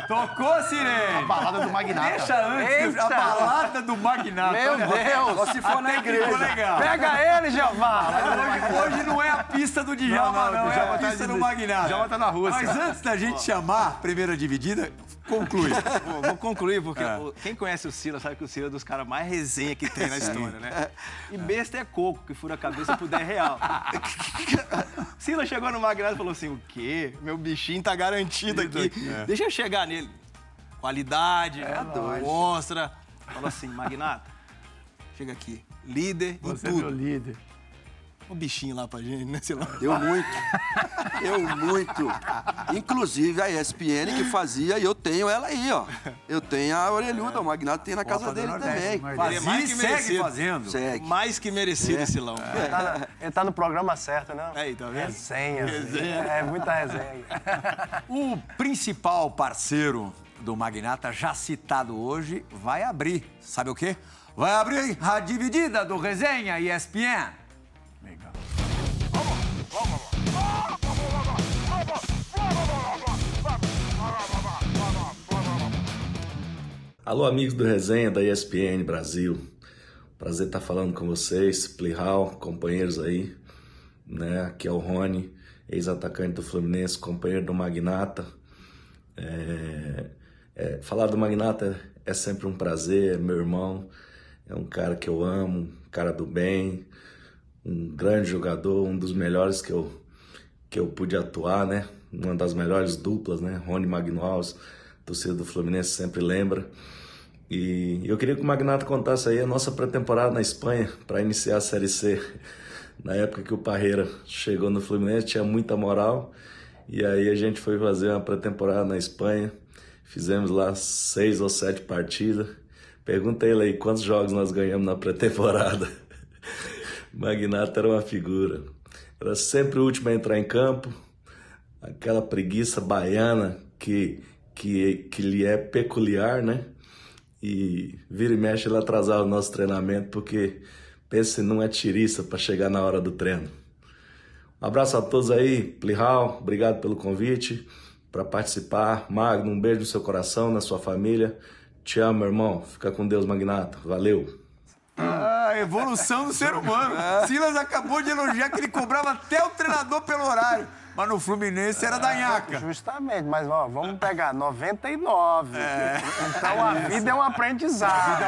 Tocou, Sirene! Balada do Magnata. Deixa antes, a balada do Magnata. Meu Deus! Só se for na igreja. legal. Pega ele, Jeová! Hoje, hoje não é a pista do Djalma, Não, não, não, é a tá pista de- do Magnata. Djalma tá na Rússia. Mas antes da gente chamar a primeira dividida, conclui. Vou, vou concluir, porque É. quem conhece o Silas sabe que o Silas é dos caras mais resenha que tem na história, né? E besta é coco, que fura a cabeça por 10 real. Silas chegou no Magnata e falou assim: o quê? Meu bichinho tá garantido aqui. Deixa eu chegar nele. Qualidade, mostra. Falou assim, Magnata, chega aqui. Líder em Você é meu tudo. líder. Um bichinho lá pra gente, né? Sei lá. Deu muito. Deu muito. Inclusive a ESPN que fazia, e eu tenho ela aí, ó. Eu tenho a orelhuda, o Magnato tem na casa dele Nordeste, também. Nordeste. Ele é mais E segue merecido. fazendo. Segue. Mais que merecido, Silão. Ele tá, na- ele tá no programa certo, né? Aí, tá vendo? Resenha. É muita resenha. O principal parceiro do Magnata, já citado hoje, vai abrir. Sabe o quê? Vai abrir a dividida do Resenha ESPN. Alô, amigos do Resenha da ESPN Brasil. Prazer estar falando com vocês, Plihal, companheiros aí. Né? Aqui é o Rony, ex-atacante do Fluminense, companheiro do Magnata. É, é, falar do Magnata é sempre um prazer, é meu irmão, é um cara que eu amo, um cara do bem, um grande jogador, um dos melhores que eu, que eu pude atuar, né? Uma das melhores duplas, né? Rony Magno Alves, torcida do Fluminense sempre lembra. E eu queria que o Magnata contasse aí a nossa pré-temporada na Espanha para iniciar a Série C. Na época que o Parreira chegou no Fluminense, tinha muita moral. E aí a gente foi fazer uma pré-temporada na Espanha. Fizemos lá seis ou sete partidas. Pergunta ele aí quantos jogos nós ganhamos na pré-temporada. Magnata era uma figura. Era sempre o último a entrar em campo. Aquela preguiça baiana que, que, que lhe é peculiar, né? E vira e mexe ele atrasava o nosso treinamento porque pensa não é tiriça para chegar na hora do treino. Um abraço a todos aí, Plihal, obrigado pelo convite para participar. Magno, um beijo no seu coração, na sua família. Te amo, irmão. Fica com Deus, Magnata. Valeu. Ah, evolução do ser humano. Silas acabou de elogiar que ele cobrava até o treinador pelo horário. Mas no Fluminense era da nhaca. Justamente, mas ó, vamos pegar 99. Então a vida é um aprendizado.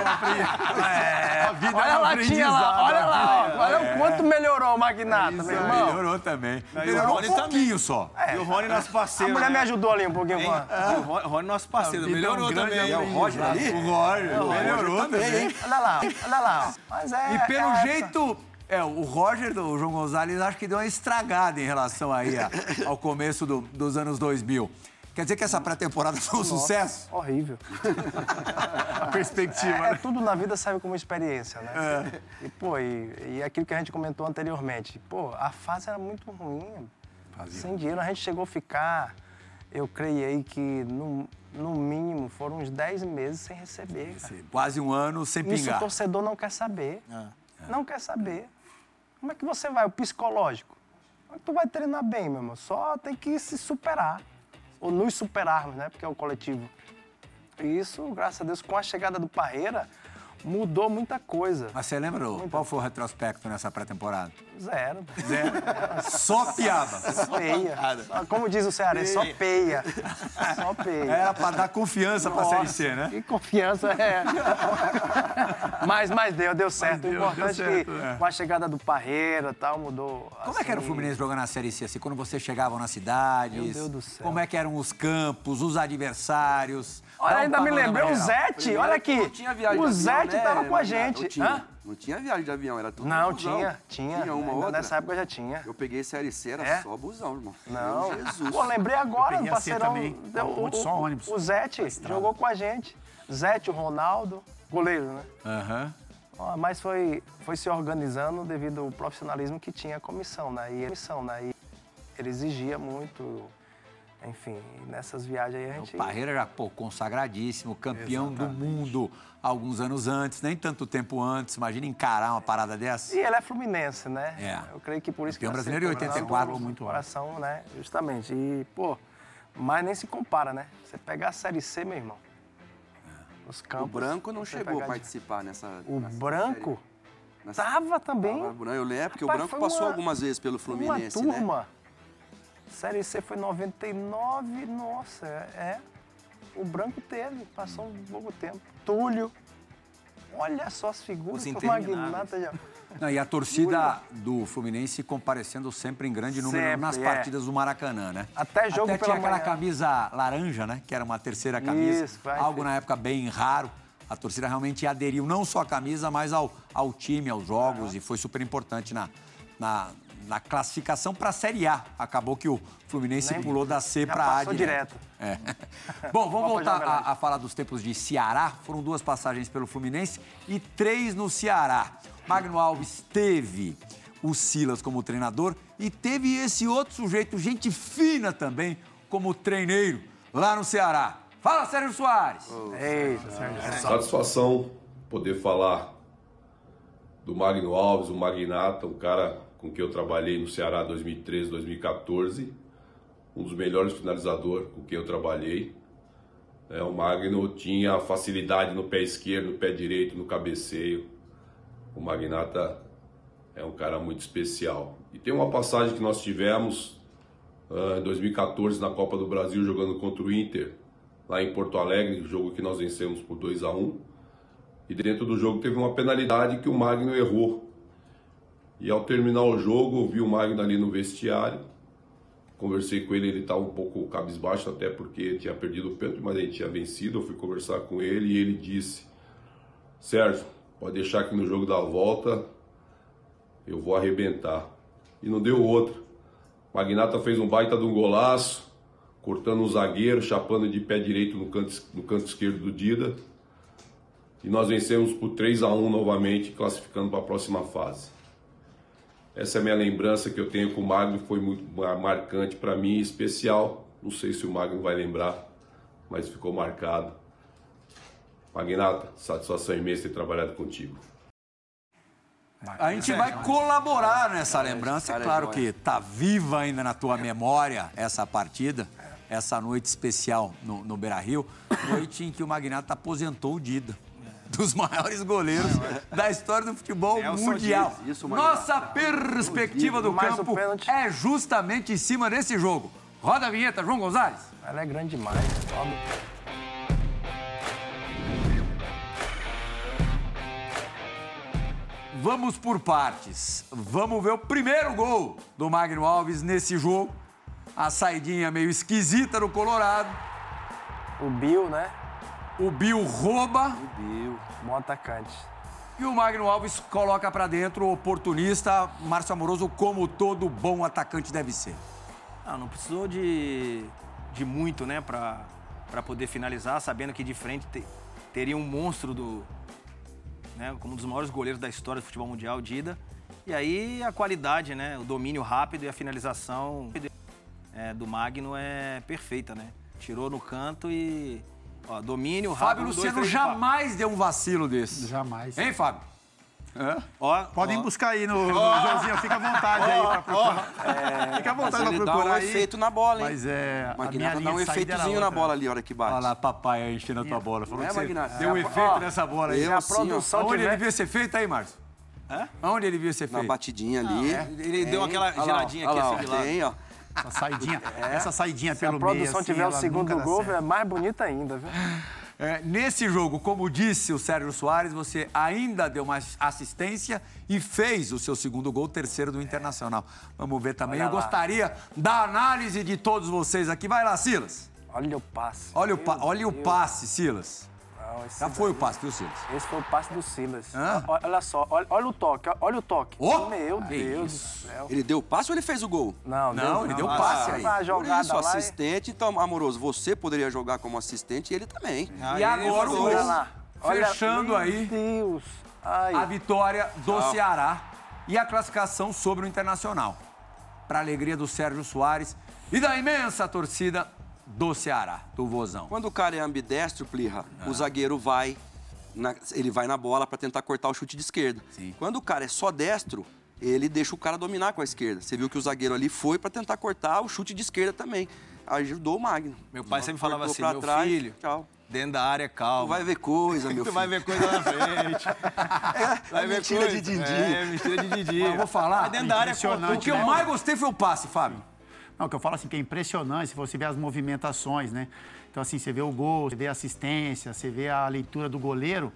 É, a vida Olha é um lá, tinha lá, olha lá, ó, olha o quanto melhorou o Magnata, meu irmão. Melhorou também. e o Melhorou Rony um pouquinho só. E o Rony, nosso A parceiro. mulher né? me ajudou ali um pouquinho. Hein? Juan. O Rony, o Rony, nosso parceiro, é um melhorou também. É o Roger ali? O Roger, melhorou também. Olha lá, olha lá. Mas é, E pelo é essa. jeito, é, o Roger, do João Gonzalez, acho que deu uma estragada em relação aí a- ao começo do- dos anos 2000. Quer dizer que essa pré-temporada foi um sucesso? Horrível. A perspectiva, É, tudo na vida serve como experiência, né? É. E, pô, e, e aquilo que a gente comentou anteriormente, pô, a fase era muito ruim. Sem dinheiro, a gente chegou a ficar, eu criei que no, no mínimo foram uns 10 meses sem receber. cara. Quase um ano sem Isso o pingar. torcedor não quer saber. Não quer saber. Como é que você vai? O psicológico. Tu vai treinar bem, meu irmão? Só tem que se superar. Ou nos superarmos, né? Porque é o coletivo. E isso, graças a Deus, com a chegada do Parreira, mudou muita coisa. Mas você lembra o- qual foi o retrospecto nessa pré-temporada? Zero. Só piaba. Peia. Só- Como diz o Cearense, só peia. Só peia. Era pra dar confiança pra Série C, né? Que confiança é. mas, mas deu, deu certo. deu, o importante deu é certo, que é. com a chegada do Parreira e tal, mudou. Como é que era o assim, Fluminense jogando na Série C? Assim, quando vocês chegavam nas cidades? Meu Deus do céu. Como é que eram os campos, os adversários? Olha, um ainda me panorama lembrei, o. Zete, olha aqui. Não tinha viagem o Zete né, tava com a gente. Não tinha, Hã? não tinha viagem de avião, era tudo Não, busão. tinha, tinha. Tinha uma Ainda outra. Nessa época já tinha. Eu peguei Série C, era É? só busão, irmão. Não. Meu Jesus. Pô, lembrei agora, o C parceirão. também. deu- Um monte só ônibus. O Zete jogou com a gente. Zete, o Ronaldo, goleiro, né? Aham. Mas foi, foi se organizando devido ao profissionalismo que tinha a comissão, né? E a comissão, né? E ele exigia muito, enfim, nessas viagens aí a gente... O Parreira já, pô, consagradíssimo, campeão do mundo alguns anos antes, nem tanto tempo antes. Imagina encarar uma parada dessa. E ele é fluminense, né? É. Eu creio que por isso Campeão que vai ser brasileiro em cobrado 84. muito Muito coração, né? Justamente. E, pô, mas nem se compara, né? Você pegar a Série C, meu irmão. Os O campos. Branco não chegou a pegar de- participar nessa. O nessa Branco série. Nessa- tava também. Tava, Branco, Eu lembro que o Rapaz, Branco foi passou uma- algumas vezes pelo Fluminense, uma né? Série C foi 99, nossa, é. O Branco teve, passou um pouco tempo. Túlio. Olha só as figuras Os. Magnata. já- Não, e a torcida do Fluminense comparecendo sempre em grande número Sempre, nas é. partidas do Maracanã, né? Até jogo Até tinha aquela manhã. camisa laranja, né? Que era uma terceira camisa. Isso, algo na época bem raro. A torcida realmente aderiu não só à camisa, mas ao, ao time, aos jogos, e foi super importante na, na, na classificação para a Série A. Acabou que o Fluminense Nem- pulou da C para A passou direto. É. Bom, vamos voltar a, a falar dos tempos de Ceará. Foram duas passagens pelo Fluminense e três no Ceará. Magno Alves teve o Silas como treinador e teve esse outro sujeito, gente fina também, como treineiro lá no Ceará. Fala, Sérgio Soares. Eita, Sérgio. Satisfação poder falar do Magno Alves, o Magnata, um cara com quem eu trabalhei no Ceará 2013, 2014, um dos melhores finalizadores com quem eu trabalhei. É, o Magno tinha facilidade no pé esquerdo, no pé direito, no cabeceio. O Magnata é um cara muito especial. E tem uma passagem que nós tivemos ah, em 2014 na Copa do Brasil jogando contra o Inter, lá em Porto Alegre, jogo que nós vencemos por 2 a 1 E dentro do jogo teve uma penalidade que o Magno errou. E ao terminar o jogo, eu vi o Magno ali no vestiário. Conversei com ele, ele estava um pouco cabisbaixo, até porque tinha perdido o pênalti, mas ele tinha vencido. Eu fui conversar com ele e ele disse: Sérgio, pode deixar que no jogo da volta eu vou arrebentar. E não deu outra. Magnata fez um baita de um golaço, cortando um zagueiro, chapando de pé direito no canto, no canto esquerdo do Dida. E nós vencemos por 3 a 1 novamente, classificando para a próxima fase. Essa é a minha lembrança que eu tenho com o Magno, foi muito mar- marcante para mim, especial. Não sei se o Magno vai lembrar, mas ficou marcado. Magnata, satisfação imensa ter trabalhado contigo. A gente vai colaborar nessa lembrança. É claro que tá viva ainda na tua memória essa partida, essa noite especial no, no Beira-Rio, noite em que o Magnata aposentou o Dida. Dos maiores goleiros da história do futebol Nelson mundial. Isso. Nossa perspectiva do Mais o campo é justamente em cima desse jogo. Roda a vinheta, João Gonzalez. Ela é grande demais. Sobe. Vamos por partes. Vamos ver o primeiro gol do Magno Alves nesse jogo. A saidinha meio esquisita do Colorado. O Bill, né? O Bill rouba Bom atacante. e o Magno Alves coloca pra dentro o oportunista Márcio Amoroso, como todo bom atacante deve ser. Não, não precisou de, de muito, né, pra, pra poder finalizar, sabendo que de frente te- teria um monstro do. Né, como um dos maiores goleiros da história do futebol mundial, Dida. E aí a qualidade, né, o domínio rápido e a finalização é, do Magno é perfeita, né? Tirou no canto e. Ó, domínio rápido. Fábio um, dois, Luciano três, quatro. jamais deu um vacilo desse. Jamais. Hein, Fábio? Ó, Podem ó, buscar aí no, no Joãozinho, fica à vontade aí pra procurar. fica à vontade pra ele dá procurar um aí. efeito na bola, hein? Mas é, Magnata dá um efeitozinho na bola ali, a hora que bate. Olha lá, papai aí enchendo a tua bola. Falou É, Magnata. deu um É, efeito ó, nessa bola aí. eu a assim, ó, produção Aonde ele devia ser feito aí, Márcio? Hã? Aonde ele devia ser Na feito? batidinha ali. ele deu aquela lá, olha aqui lá, assim de lado. Tem, ó. Essa saidinha, essa saidinha Se a pelo meio, produção assim, tiver o segundo gol, é mais bonita ainda, viu? É, nesse jogo, como disse o Sérgio Soares, você ainda deu uma assistência e fez o seu segundo gol, terceiro do Internacional. Vamos ver também. Olha Eu lá. gostaria da análise de todos vocês aqui. Vai lá, Silas. Olha o passe. Olha o, pa- olha o passe, Silas. Não, esse Já daí- foi o passe, viu, Silas? Esse foi o passe do Silas. Hã? Olha, olha só, olha, olha o toque, olha o toque. Ó, Meu Deus isso. do céu. Ele deu o passe ou ele fez o gol? Não, Não, ele deu Ah, passe aí. Por isso, lá e- assistente. Então, amoroso, você poderia jogar como assistente e ele também. E agora o Olha lá. Olha, fechando meu aí Deus. Ai. a vitória do Ceará e a classificação sobre o Internacional. Para alegria do Sérgio Soares e da imensa torcida do Ceará, do Vozão. Quando o cara é ambidestro, Plirra, o zagueiro vai, na- ele vai na bola para tentar cortar o chute de esquerda. Sim. Quando o cara é só destro, ele deixa o cara dominar com a esquerda. Você viu que o zagueiro ali foi para tentar cortar o chute de esquerda também. Ajudou o Magno. Meu pai sempre falava assim, pra meu trás, filho, Tchau. dentro da área, calma. Tu vai ver coisa, meu Tu filho. vai ver coisa na frente. É, mentira de Didi. É, mentira de Didi. Mas eu vou falar, Mas dentro da área, O que eu né? mais gostei foi o passe, Fábio. Não, o que eu falo assim, que é impressionante, se você vê as movimentações, né? Então, assim, você vê o gol, você vê a assistência, você vê a leitura do goleiro.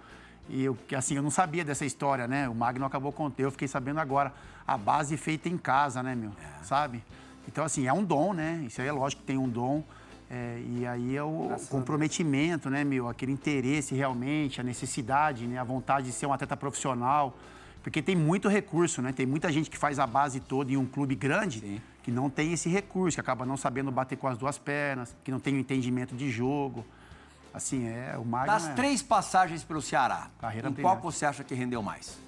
E eu, que, assim, eu não sabia dessa história, né? O Magno acabou contando, eu fiquei sabendo agora. A base feita em casa, né, meu? Sabe? Então, assim, é um dom, né? Isso aí é lógico que tem um dom. É, e aí é o comprometimento, né, meu? Aquele interesse realmente, a necessidade, né? A vontade de ser um atleta profissional. Porque tem muito recurso, né? Tem muita gente que faz a base toda em um clube grande que não tem esse recurso, que acaba não sabendo bater com as duas pernas, que não tem o entendimento de jogo. Assim, é o Magno. Das é- três passagens pelo Ceará, Carreira em qual você acha que rendeu mais?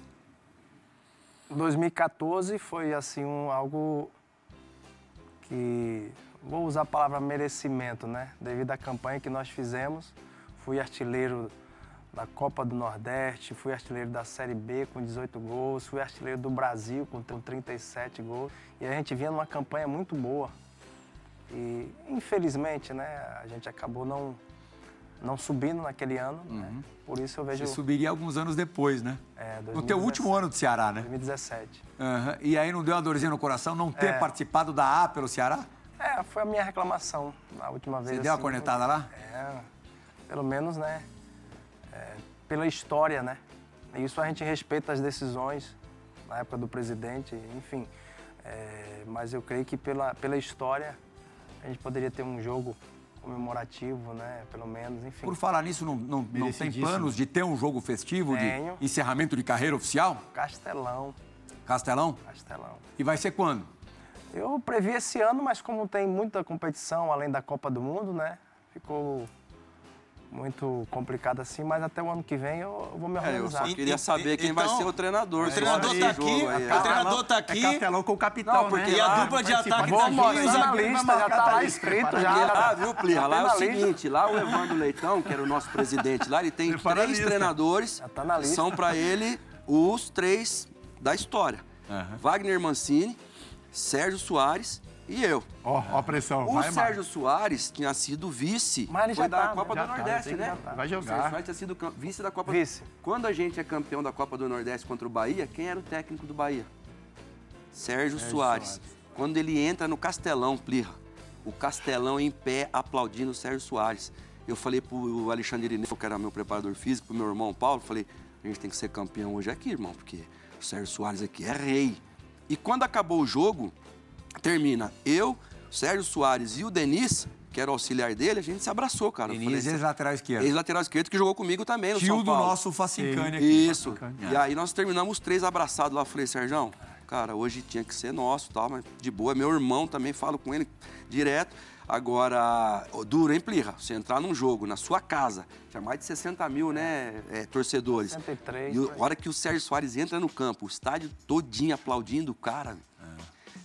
2014 foi assim um, algo que vou usar a palavra merecimento, né? Devido à campanha que nós fizemos, fui artilheiro da Copa do Nordeste, fui artilheiro da Série B com 18 gols, fui artilheiro do Brasil com 37 gols e a gente vinha numa campanha muito boa. E infelizmente, né, a gente acabou não não subindo naquele ano, né? Por isso eu vejo Você subiria alguns anos depois, né? é, No teu 2017, último ano do Ceará, né? 2017. Aham. E aí não deu uma dorzinha no coração não ter É. participado da A pelo Ceará? É, foi a minha reclamação na última vez. Você deu uma assim, cornetada lá? É, pelo menos, né? É, pela história, né? Isso a gente respeita as decisões na época do presidente, enfim. É, mas eu creio que pela, pela história a gente poderia ter um jogo comemorativo, né? Pelo menos, enfim. Por falar nisso, não, não, não tem planos de ter um jogo festivo Tenho. de encerramento de carreira oficial? Castelão, Castelão? Castelão. E vai ser quando? Eu previ esse ano, mas como tem muita competição além da Copa do Mundo, né? Ficou muito complicado assim, mas até o ano que vem eu vou me É, eu organizar. só queria saber quem vai Então, ser o treinador. O treinador tá aqui, aí, o é. treinador tá É aqui. capelão com o capitão, Não, porque né? E a lá dupla de participa ataque tá aqui. tá na Zagueiro lista, vai já tá tá lá escrito já. lá, viu, Plirra? Lá é o Tá seguinte, lá o Evandro Leitão, que era o nosso presidente lá, ele tem a três lista. treinadores Já tá na que lista. são pra ele os três da história. Wagner Mancini, Sérgio Soares e eu. Ó, ó a pressão. O vai, Sérgio Soares tinha sido vice Mas foi já da tá, Copa já do tá, Nordeste, né? tá. Vai O Sérgio jogar. Soares tinha sido vice da Copa Vice. Quando a gente é campeão da Copa do Nordeste contra o Bahia, quem era o técnico do Bahia? Sérgio, Soares. Quando ele entra no Castelão, Plirra, o Castelão em pé aplaudindo o Sérgio Soares. Eu falei pro Alexandre Irineu, que era meu preparador físico, pro meu irmão Paulo, falei, a gente tem que ser campeão hoje aqui, irmão, porque o Sérgio Soares aqui é rei. E quando acabou o jogo, termina eu, Sérgio Soares e o Denis, que era o auxiliar dele, a gente se abraçou, cara. Falei, ex-lateral esquerdo. Ex-lateral esquerdo que jogou comigo também no Tio São do Paulo. nosso Facicane aqui. Isso. E aí nós terminamos os três abraçados lá. Eu Falei, Sérgio, cara, hoje tinha que ser nosso, tal, mas de boa. Meu irmão também falo com ele direto. Agora, duro, hein, Plirra? Você entrar num jogo na sua casa, tinha mais de 60 mil, né, é, torcedores. 63, E a hora que o Sérgio Soares entra no campo, o estádio todinho aplaudindo o cara.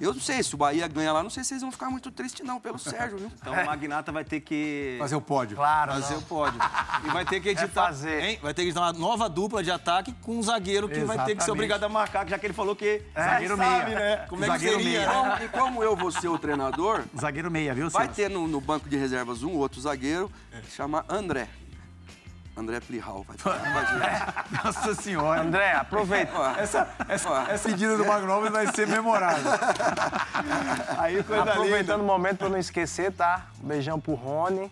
Eu não sei, se o Bahia ganhar lá, não sei se vocês vão ficar muito tristes não pelo Sérgio, viu? Então o Magnata vai ter que Fazer o pódio. Claro, fazer não. o pódio. E vai ter que editar. fazer. Hein? Vai ter que editar uma nova dupla de ataque com um zagueiro que vai ter que ser Exatamente. obrigado a marcar, já que ele falou que Zagueiro sabe, meia. né? Como é que Zagueiro seria, meia. Como- e como eu vou ser o treinador, Zagueiro meia, viu, Vai Celso? ter no, no banco de reservas um outro zagueiro que chama André. André Plihal vai estar com a gente. Nossa senhora. André, aproveita. Essa, essa, Ó. essa pedida do Magno vai ser memorável. Aí coisa Aproveitando linda. o momento pra não esquecer, tá? Um beijão pro Rony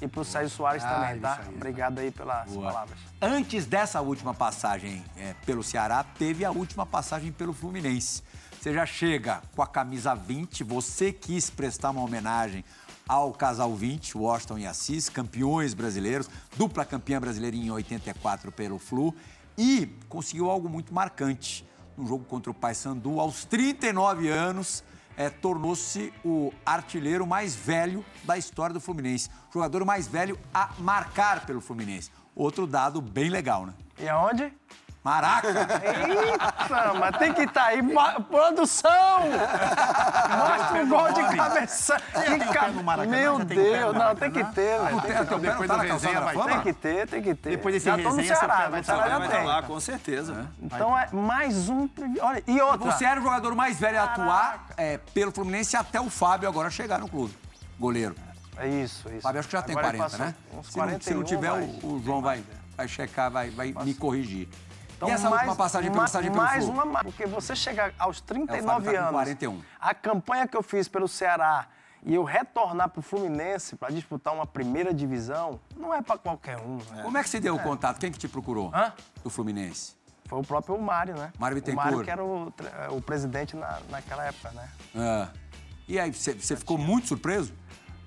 e pro Sérgio Soares também, tá? Obrigado aí pelas palavras. Antes dessa última passagem é, pelo Ceará, teve a última passagem pelo Fluminense. Você já chega com a camisa 20, você quis prestar uma homenagem ao casal 20, Washington e Assis, campeões brasileiros, dupla campeã brasileira em 84 pelo Flu, e conseguiu algo muito marcante. No jogo contra o Paysandu, aos 39 anos, é, tornou-se o artilheiro mais velho da história do Fluminense. O jogador mais velho a marcar pelo Fluminense. Outro dado bem legal, né? E aonde? Maraca! Eita, mas tem que estar aí. Ma- Produção! Mostra um gol de cabeça. tem o Que pé no Maracanã? Meu Já tem o pé no Deus, não, tem que ter, velho. Tem que ter. Depois do resenha vai Tem que ter, tem que ter. Depois desse já no resenha, Ceará, vai estar Vai estar lá, com certeza. Então é mais um. Olha, e outra. Você era o jogador mais velho a atuar é, pelo Fluminense até o Fábio agora chegar no clube. Goleiro. É isso, isso. O Fábio acho que já tem Agora ele 40, passou né? Uns Se não, 41, se não tiver, o, o João vai, vai checar, vai, vai me corrigir. Então, e essa mais, última passagem pelo, passagem pelo Mais Flu? uma, ma- porque você chegar aos É, o Fábio 39 tá com anos, 41. a campanha que eu fiz pelo Ceará e eu retornar pro Fluminense para disputar uma primeira divisão, não é para qualquer um. né? Como é que você deu o contato? Quem que te procurou? Hã? Do Fluminense. Foi o próprio Mário, né? Mário O Bittencourt. Mário que era o, o presidente na, naquela época, né? Ah. E aí, você, você ficou muito surpreso?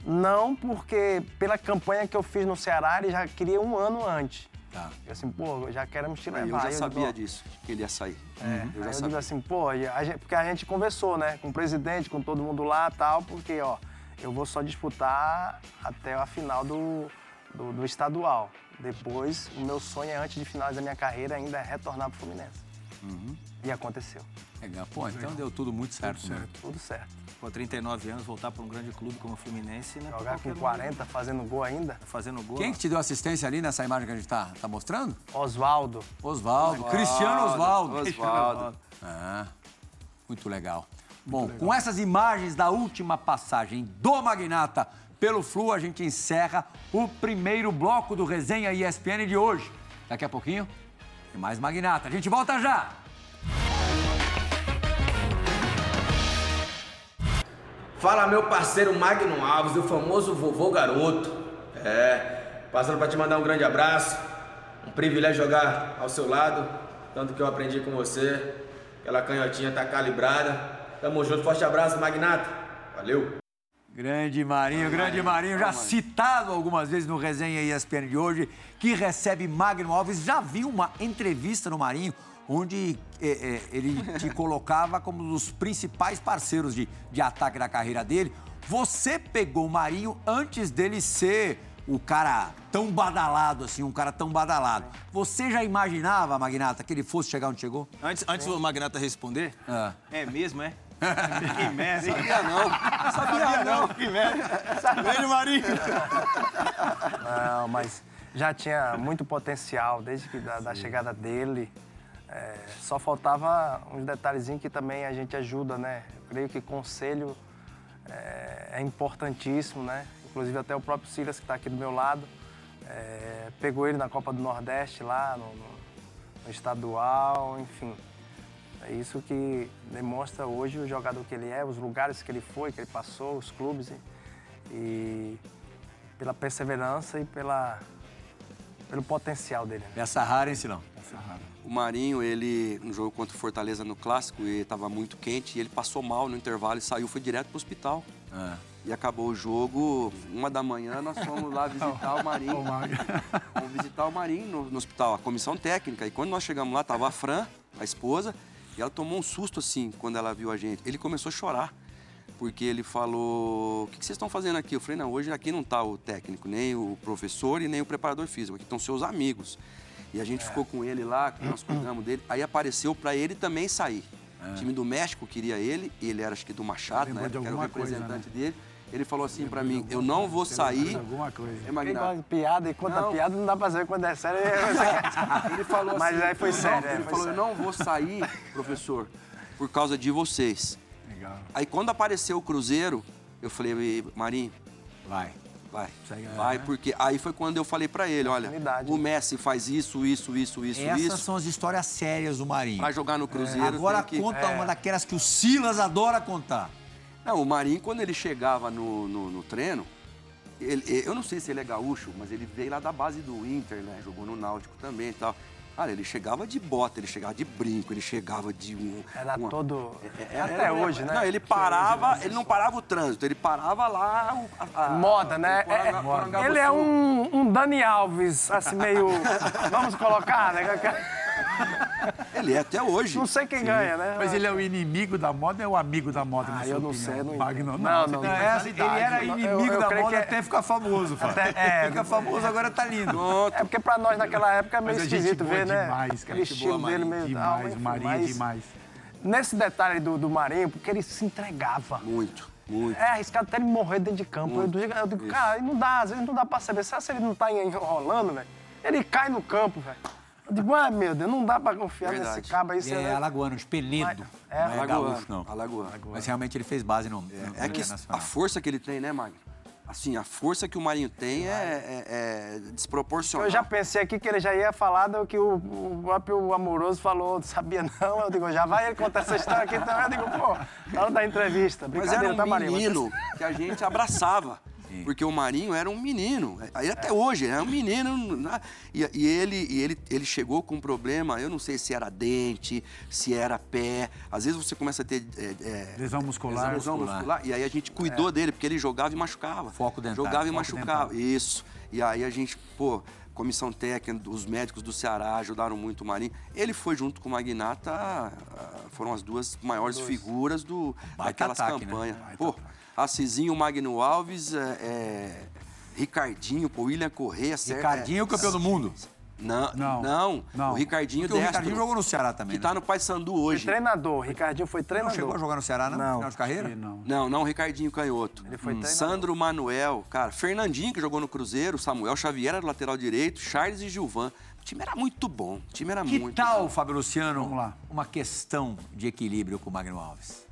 Não, porque pela campanha que eu fiz no Ceará, ele já queria um ano antes. Tá. Eu assim, pô, já queremos te Eu levar. já Aí sabia digo, disso, que ele ia sair. É, Eu aí já eu digo sabia. assim, pô, e a gente- porque a gente conversou, né, com o presidente, com todo mundo lá e tal, porque, ó, eu vou só disputar até a final do, do, do estadual. Depois, o meu sonho é, antes de finalizar minha carreira, ainda é retornar pro Fluminense. E aconteceu. Legal. Pô, então deu tudo muito certo. né? Tudo certo. Pô, 39 anos, voltar para um grande clube como o Fluminense, né? Jogar com 40, fazendo gol ainda. Fazendo gol. Quem que te deu assistência ali nessa imagem que a gente tá, tá mostrando? Oswaldo. Oswaldo. Cristiano Oswaldo. Oswaldo. Ah, muito legal. Bom, com essas imagens da última passagem do Magnata pelo Flu, a gente encerra o primeiro bloco do Resenha ESPN de hoje. Daqui a pouquinho tem mais Magnata. A gente volta já! Fala meu parceiro Magno Alves, o famoso vovô garoto. É, passando para te mandar um grande abraço. Um privilégio jogar ao seu lado, tanto que eu aprendi com você. Aquela canhotinha tá calibrada. Tamo junto, forte abraço, Magnata. Valeu. Grande Marinho, grande Marinho, já citado algumas vezes no Resenha ESPN de hoje, que recebe Magno Alves. Já vi uma entrevista no Marinho onde eh, eh, ele te colocava como um dos principais parceiros de, de ataque da carreira dele. Você pegou o Marinho antes dele ser o cara tão badalado assim, um cara tão badalado. Você já imaginava, Magnata, que ele fosse chegar onde chegou? Antes, antes do Magnata responder, Ah. é mesmo, é? Que merda. Sabia não. Sabia não. Que merda. Grande Marinho. Não, mas já tinha muito potencial desde que da, da chegada dele. É, só faltava uns detalhezinhos que também a gente ajuda, né? Eu creio que conselho é, é importantíssimo, né? Inclusive até o próprio Silas, que está aqui do meu lado, é, pegou ele na Copa do Nordeste lá, no, no- no estadual, enfim. É isso que demonstra hoje o jogador que ele é, os lugares que ele foi, que ele passou, os clubes. E, e pela perseverança e pela, pelo potencial dele. né? Essa rara, hein, Silão? O Marinho, ele, no jogo contra o Fortaleza no Clássico, e estava muito quente, e ele passou mal no intervalo e saiu, foi direto pro hospital. Ah. E acabou o jogo, uma da manhã, nós fomos lá visitar o Marinho. Fomos visitar o Marinho no, no hospital, a comissão técnica. E quando nós chegamos lá, tava a Fran, a esposa, e ela tomou um susto assim quando ela viu a gente. Ele começou a chorar, porque ele falou: O que, que vocês estão fazendo aqui? Eu falei: Não, hoje aqui não tá o técnico, nem o professor e nem o preparador físico, aqui estão seus amigos. E a gente ficou com ele lá, nós cuidamos dele. Aí apareceu para ele também sair. O time do México queria ele, ele era acho que do Machado, né? era o alguma coisa, representante dele. Ele falou assim para mim: Eu não vou sair. Alguma coisa. É, de piada e conta Não. piada não dá pra saber quando é sério. Ele falou Mas assim, aí foi "Eu não-" sério, é, Ele foi falou, sério. eu não vou sair, professor, por causa de vocês. Legal. Aí quando apareceu o Cruzeiro, eu falei, Marinho, Vai. vai, vai, porque aí foi quando eu falei pra ele, olha, o né? Messi faz isso, isso, isso, isso, Essas isso, são as histórias sérias do Marinho. pra jogar no Cruzeiro. Agora tem que- conta uma daquelas que o Silas adora contar. Não, o Marinho, quando ele chegava no, no, no treino, ele- eu não sei se ele é gaúcho, mas ele veio lá da base do Inter, né? Jogou no Náutico também e tal. Cara, ele chegava de bota, ele chegava de brinco, ele chegava de um. Era uma- todo. É, Até era- hoje, né? Não, ele parava, ele não parava o trânsito, ele parava lá. o- a- a- Moda, né? o É- Porangabuçu. ele é um, um Dani Alves, assim, meio. Vamos colocar, né? Ele é até hoje. Não sei quem ganha, né? Mas ele é o inimigo da moda ou é o amigo da moda, Ah, eu não opinião? sei, não Magno, não, Não, não, tem não. personalidade. ele era Eu- inimigo eu da creio moda que é- até ficar famoso, Fábio. Até- é, Fica famoso, agora tá lindo. É porque pra nós naquela época é meio é esquisito ver, né? demais, cara. Aquele estilo boa, dele meio. demais, o Marinho é demais. Nesse detalhe do, do Marinho, porque ele se entregava. Muito, muito. É arriscado até ele morrer dentro de campo. Eu digo, eu digo, cara, não dá, às vezes não dá pra saber. Será se ele não tá enrolando, velho? Ele cai no campo, velho. Eu digo, ah, meu Deus, não dá pra confiar Verdade. nesse cabo aí. Você- é alagoano, de Peledo. É, não é Alagoano, gaúcho, não. Alagoano. Mas realmente ele fez base no, no É que a força que ele tem, né, Magno? Assim, a força que o Marinho tem é, é- é desproporcional. Eu já pensei aqui que ele já ia falar do que o, o próprio Amoroso falou, sabia não? Eu digo, já vai ele contar essa história aqui também. Eu digo, pô, na hora da entrevista, Mas era um tá, Marinho? menino que a gente abraçava. Porque o Marinho era um menino. Aí até hoje, é um menino. né? E, e ele, e ele, ele chegou com um problema, eu não sei se era dente, se era pé. Às vezes você começa a ter. é, é, Lesão muscular. lesão muscular. E aí a gente cuidou dele, porque ele jogava e machucava. Foco dentário, Jogava e foco machucava. Isso. E aí a gente, pô, comissão técnica, os médicos do Ceará ajudaram muito o Marinho. Ele foi junto com o Magnata, ah, foram as duas maiores figuras do, Baita daquelas ataque, né? campanhas. Pô, Assisinho, Magno Alves, é, é, Ricardinho, pô, William Correia, Ser- Ricardinho, é, campeão do mundo. Não, Não. não, Não. O Ricardinho Porque o Destro, Ricardinho jogou no Ceará também, que tá né? no Paysandu Foi hoje. treinador, Ricardinho foi Não treinador. chegou a jogar no Ceará, não? Não. No final de carreira? Não. Não, não, Ricardinho Canhoto. Ele foi treinador. Sandro Manuel, cara, Fernandinho, que jogou no Cruzeiro, Samuel Xavier era do lateral direito, Charles e Gilvan. O time era muito bom. O time era Que muito tal, bom. Fábio Luciano, Vamos lá. uma questão de equilíbrio com o Magno Alves?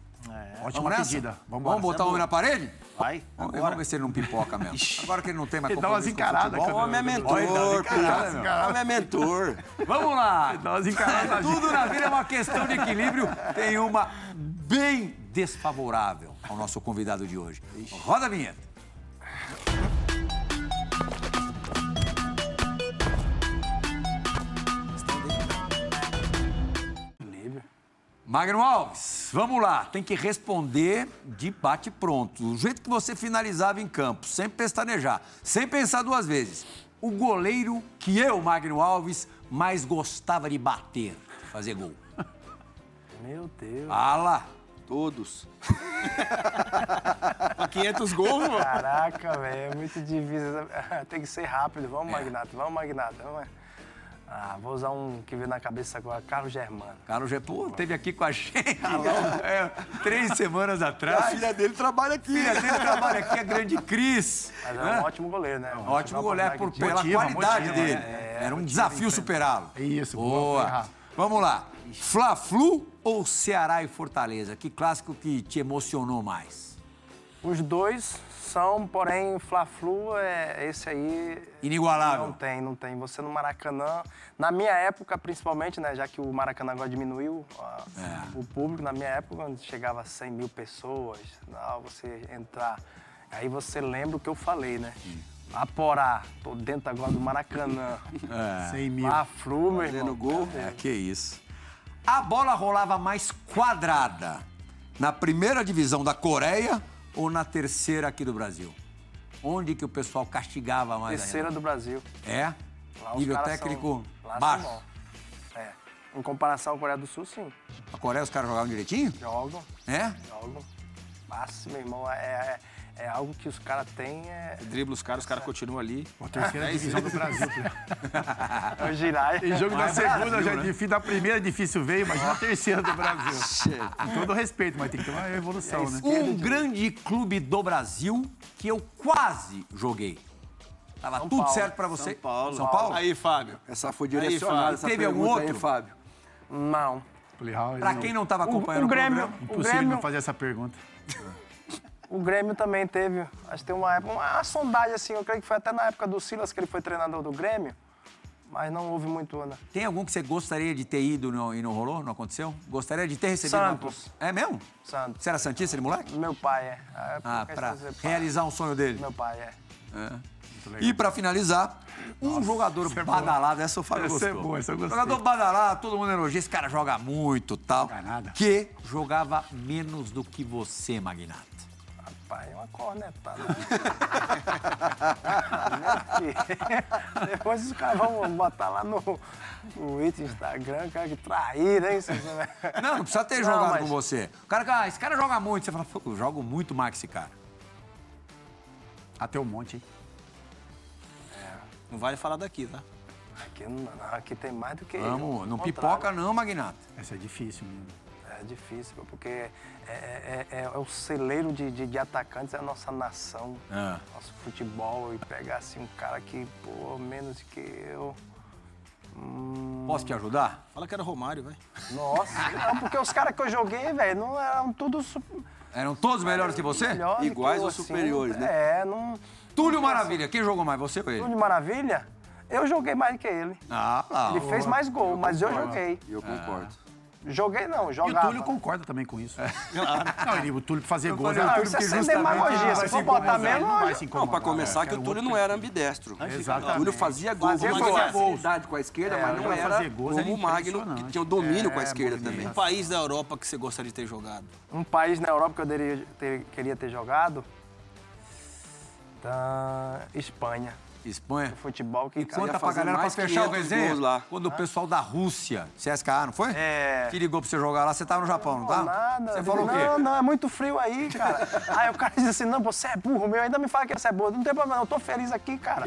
Ótima nessa? pedida. Vamos, Vamos botar o homem na parede? Vai, Vamos, vamos ver se ele não pipoca mesmo. Agora que ele não tem mais Ele dá umas compromisso encaradas. O homem é mentor, meu. O homem é mentor. Vamos lá! Dá umas encaradas. Tudo na vida é uma questão de equilíbrio. Tem uma bem desfavorável ao nosso convidado de hoje. Roda a vinheta. Magno Alves, vamos lá. Tem que responder de bate pronto. Do jeito que você finalizava em campo, sem pestanejar, sem pensar duas vezes. O goleiro que eu, Magno Alves, mais gostava de bater, fazer gol. Meu Deus. Fala! Todos. Pra 500 gols, mano. Caraca, velho, é muito difícil. Tem que ser rápido. Vamos, É. Magnata, vamos, Magnata. Vamos. Ah, vou usar um que veio na cabeça agora, Carlos Germano. Carlos G. Pô, teve aqui com a gente é, três semanas atrás. A filha dele trabalha aqui. filha dele trabalha aqui, a grande Cris. Mas é né? um ótimo goleiro, né? Ótimo goleiro por, pela Motiva, qualidade motiva, dele. é, Era um desafio superá-lo. Isso, boa. Vamos lá. Fla-Flu ou Ceará e Fortaleza? Que clássico que te emocionou mais? Os dois são, porém, Fla-Flu é esse aí. Inigualável. Não tem, não tem. Você no Maracanã, na minha época, principalmente, né? Já que o Maracanã agora diminuiu ó, É. o público, na minha época, quando chegava a 100 mil pessoas, não, você entrar. Aí você lembra o que eu falei, né? Aporá, tô dentro agora do Maracanã. 100 mil. Fla-Flu, meu Fazendo irmão. gol. É, que isso. A bola rolava mais quadrada na primeira divisão da Coreia ou na terceira aqui do Brasil? Onde que o pessoal castigava mais Terceira ainda? do Brasil. É? Lá Nível técnico são- baixo. É. Em comparação à Coreia do Sul, sim. A Coreia os caras jogavam direitinho? Jogam, É? jogam. Passa, meu irmão, é, é, é algo que os caras têm. É, Dribla os caras, os caras continuam ali. A terceira divisão do Brasil. é o girar. Tem jogo da Mas é segunda Brasil, já é né? difícil, da primeira é difícil ver, imagina a terceira do Brasil. Com todo respeito, mas tem que ter uma evolução, né? Um grande clube do Brasil que eu quase joguei. Tava tudo Paulo. certo pra você. São Paulo. São Paulo? Aí, Fábio. Essa foi direcionada, essa Teve algum pergunta aí, outro? Fábio. Não. Ele- quem não tava O, acompanhando o o, Grêmio, programa, o, Impossível Grêmio, não fazer essa pergunta. O Grêmio também teve, acho que tem uma época, uma sondagem assim, eu creio que foi até na época do Silas que ele foi treinador do Grêmio, mas não houve muito, né? tem algum que você gostaria de ter ido no- e não rolou? Não aconteceu? Gostaria de ter recebido uma- Santos. É mesmo? Santos. Você era Santista de moleque? Meu pai é. é Ah, por pra ser pai. realizar um sonho dele. Meu pai é. E pra finalizar, um jogador badalado, essa o Fábio Essa é gostou. boa, essa eu gostei. Jogador badalado, todo mundo elogia, esse cara joga muito tal. Joga nada. Que jogava menos do que você, Magnata. Pai, é uma cornetada. Depois os caras vão botar lá no, no Instagram, cara, que traíra, hein? Não, não precisa ter Não, jogado mas- com você. O cara, ah, esse cara joga muito. Você fala, pô, eu jogo muito mais que esse cara. Até um monte, hein? Não vale falar daqui, tá? Aqui, não, não, aqui tem mais do que. Vamos, não ao pipoca não, Magnata. Essa é difícil mesmo. É difícil, porque é, é- é- é o celeiro de, de, de atacantes, é a nossa nação, Ah. nosso futebol. E pegar assim um cara que, pô, menos que eu. Posso te ajudar? Fala que era Romário, vai. Nossa, não, porque os caras que eu joguei, velho, não eram todos Eram todos melhores que você? melhores. que Iguais eu, ou assim, superiores, né? É, não. Túlio Maravilha, quem jogou mais, você ou ele? Túlio Maravilha, eu joguei mais que ele. Ah, lá. Ele fez mais gol, mas eu joguei. E eu concordo. Joguei não, E o jogava. Túlio concorda também com isso. Não, ele, o Túlio fazer Eu gols. falei, é- o Ah, Túlio isso é que sem demagogia. Se for botar mesmo, não vai se Não, pra começar, que Quero o Túlio não era ambidestro. Exatamente. O Túlio fazia gol, Fazia gol. facilidade com a esquerda, mas não era gols como o Magno, que tinha o domínio com a É, esquerda também. Um país da Europa que você gostaria de ter jogado. um país na Europa que eu deveria ter- queria ter jogado. Tá, Espanha. Espanha. Futebol que E conta pra galera pra fechar o 500 resenha. lá. Quando o pessoal da Rússia, CSKA, não foi? É. Que ligou pra você jogar lá, você tava no Japão, não Não, tá? nada. Você falou o quê? Não, não, é muito frio aí, cara. aí o cara diz assim, não, você é burro, meu, ainda me fala que você é burro. Não tem problema, não, eu tô feliz aqui, cara.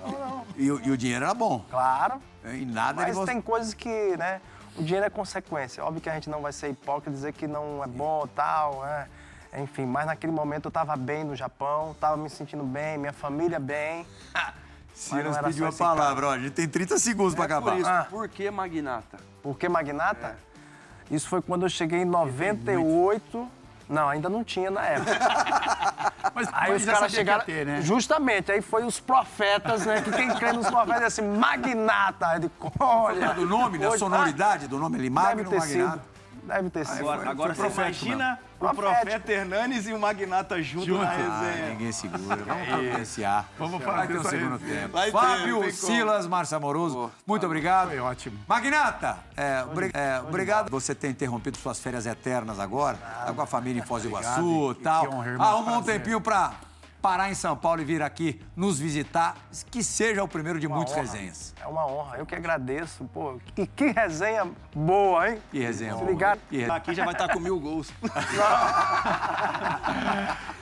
Não, não. E, o- e o dinheiro era bom. Claro, E nada mas tem coisas que, né, o dinheiro é consequência. Óbvio que a gente não vai ser hipócrita e dizer que não é bom tal, né? Enfim, mas naquele momento eu tava bem no Japão, tava me sentindo bem, minha família bem. Silas pediu a palavra, ó. A gente tem 30 segundos pra É por acabar. isso, Ah. por que Magnata? Por que Magnata? Isso foi quando eu cheguei em 98. Não, ainda não tinha na época. Mas, Aí mas os caras chegaram. ter, né? Justamente, aí foi os profetas, né? Que quem crê nos profetas é assim, Magnata. Aí eu digo, olha. Do nome, da sonoridade do nome, ele Magno Magnata. sido. Deve ter sido. Agora, agora você profético imagina o Profético. Profeta Hernanes e o Magnata junto, na Ah, resenha. ninguém segura. Vamos providenciar. Vamos Vai fazer ter o essa segundo tempo. Vai ter, Fábio, como. Silas, Márcio Amoroso, muito obrigado. Foi ótimo. Magnata, é, obri- é, obrigado por você ter interrompido suas férias eternas agora. Tá com a família em Foz do Iguaçu e tal. que honra, irmão, Arrumou um tempinho pra parar em São Paulo e vir aqui nos visitar. Que seja o primeiro de Uma muitas honra. resenhas. É uma honra. Eu que agradeço. Pô, que, que resenha boa, hein? Que resenha Se boa. ligar. Que Aqui já vai estar com mil gols.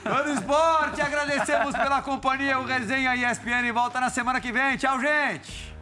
Do esporte, agradecemos pela companhia. O Resenha ESPN volta na semana que vem. Tchau, gente!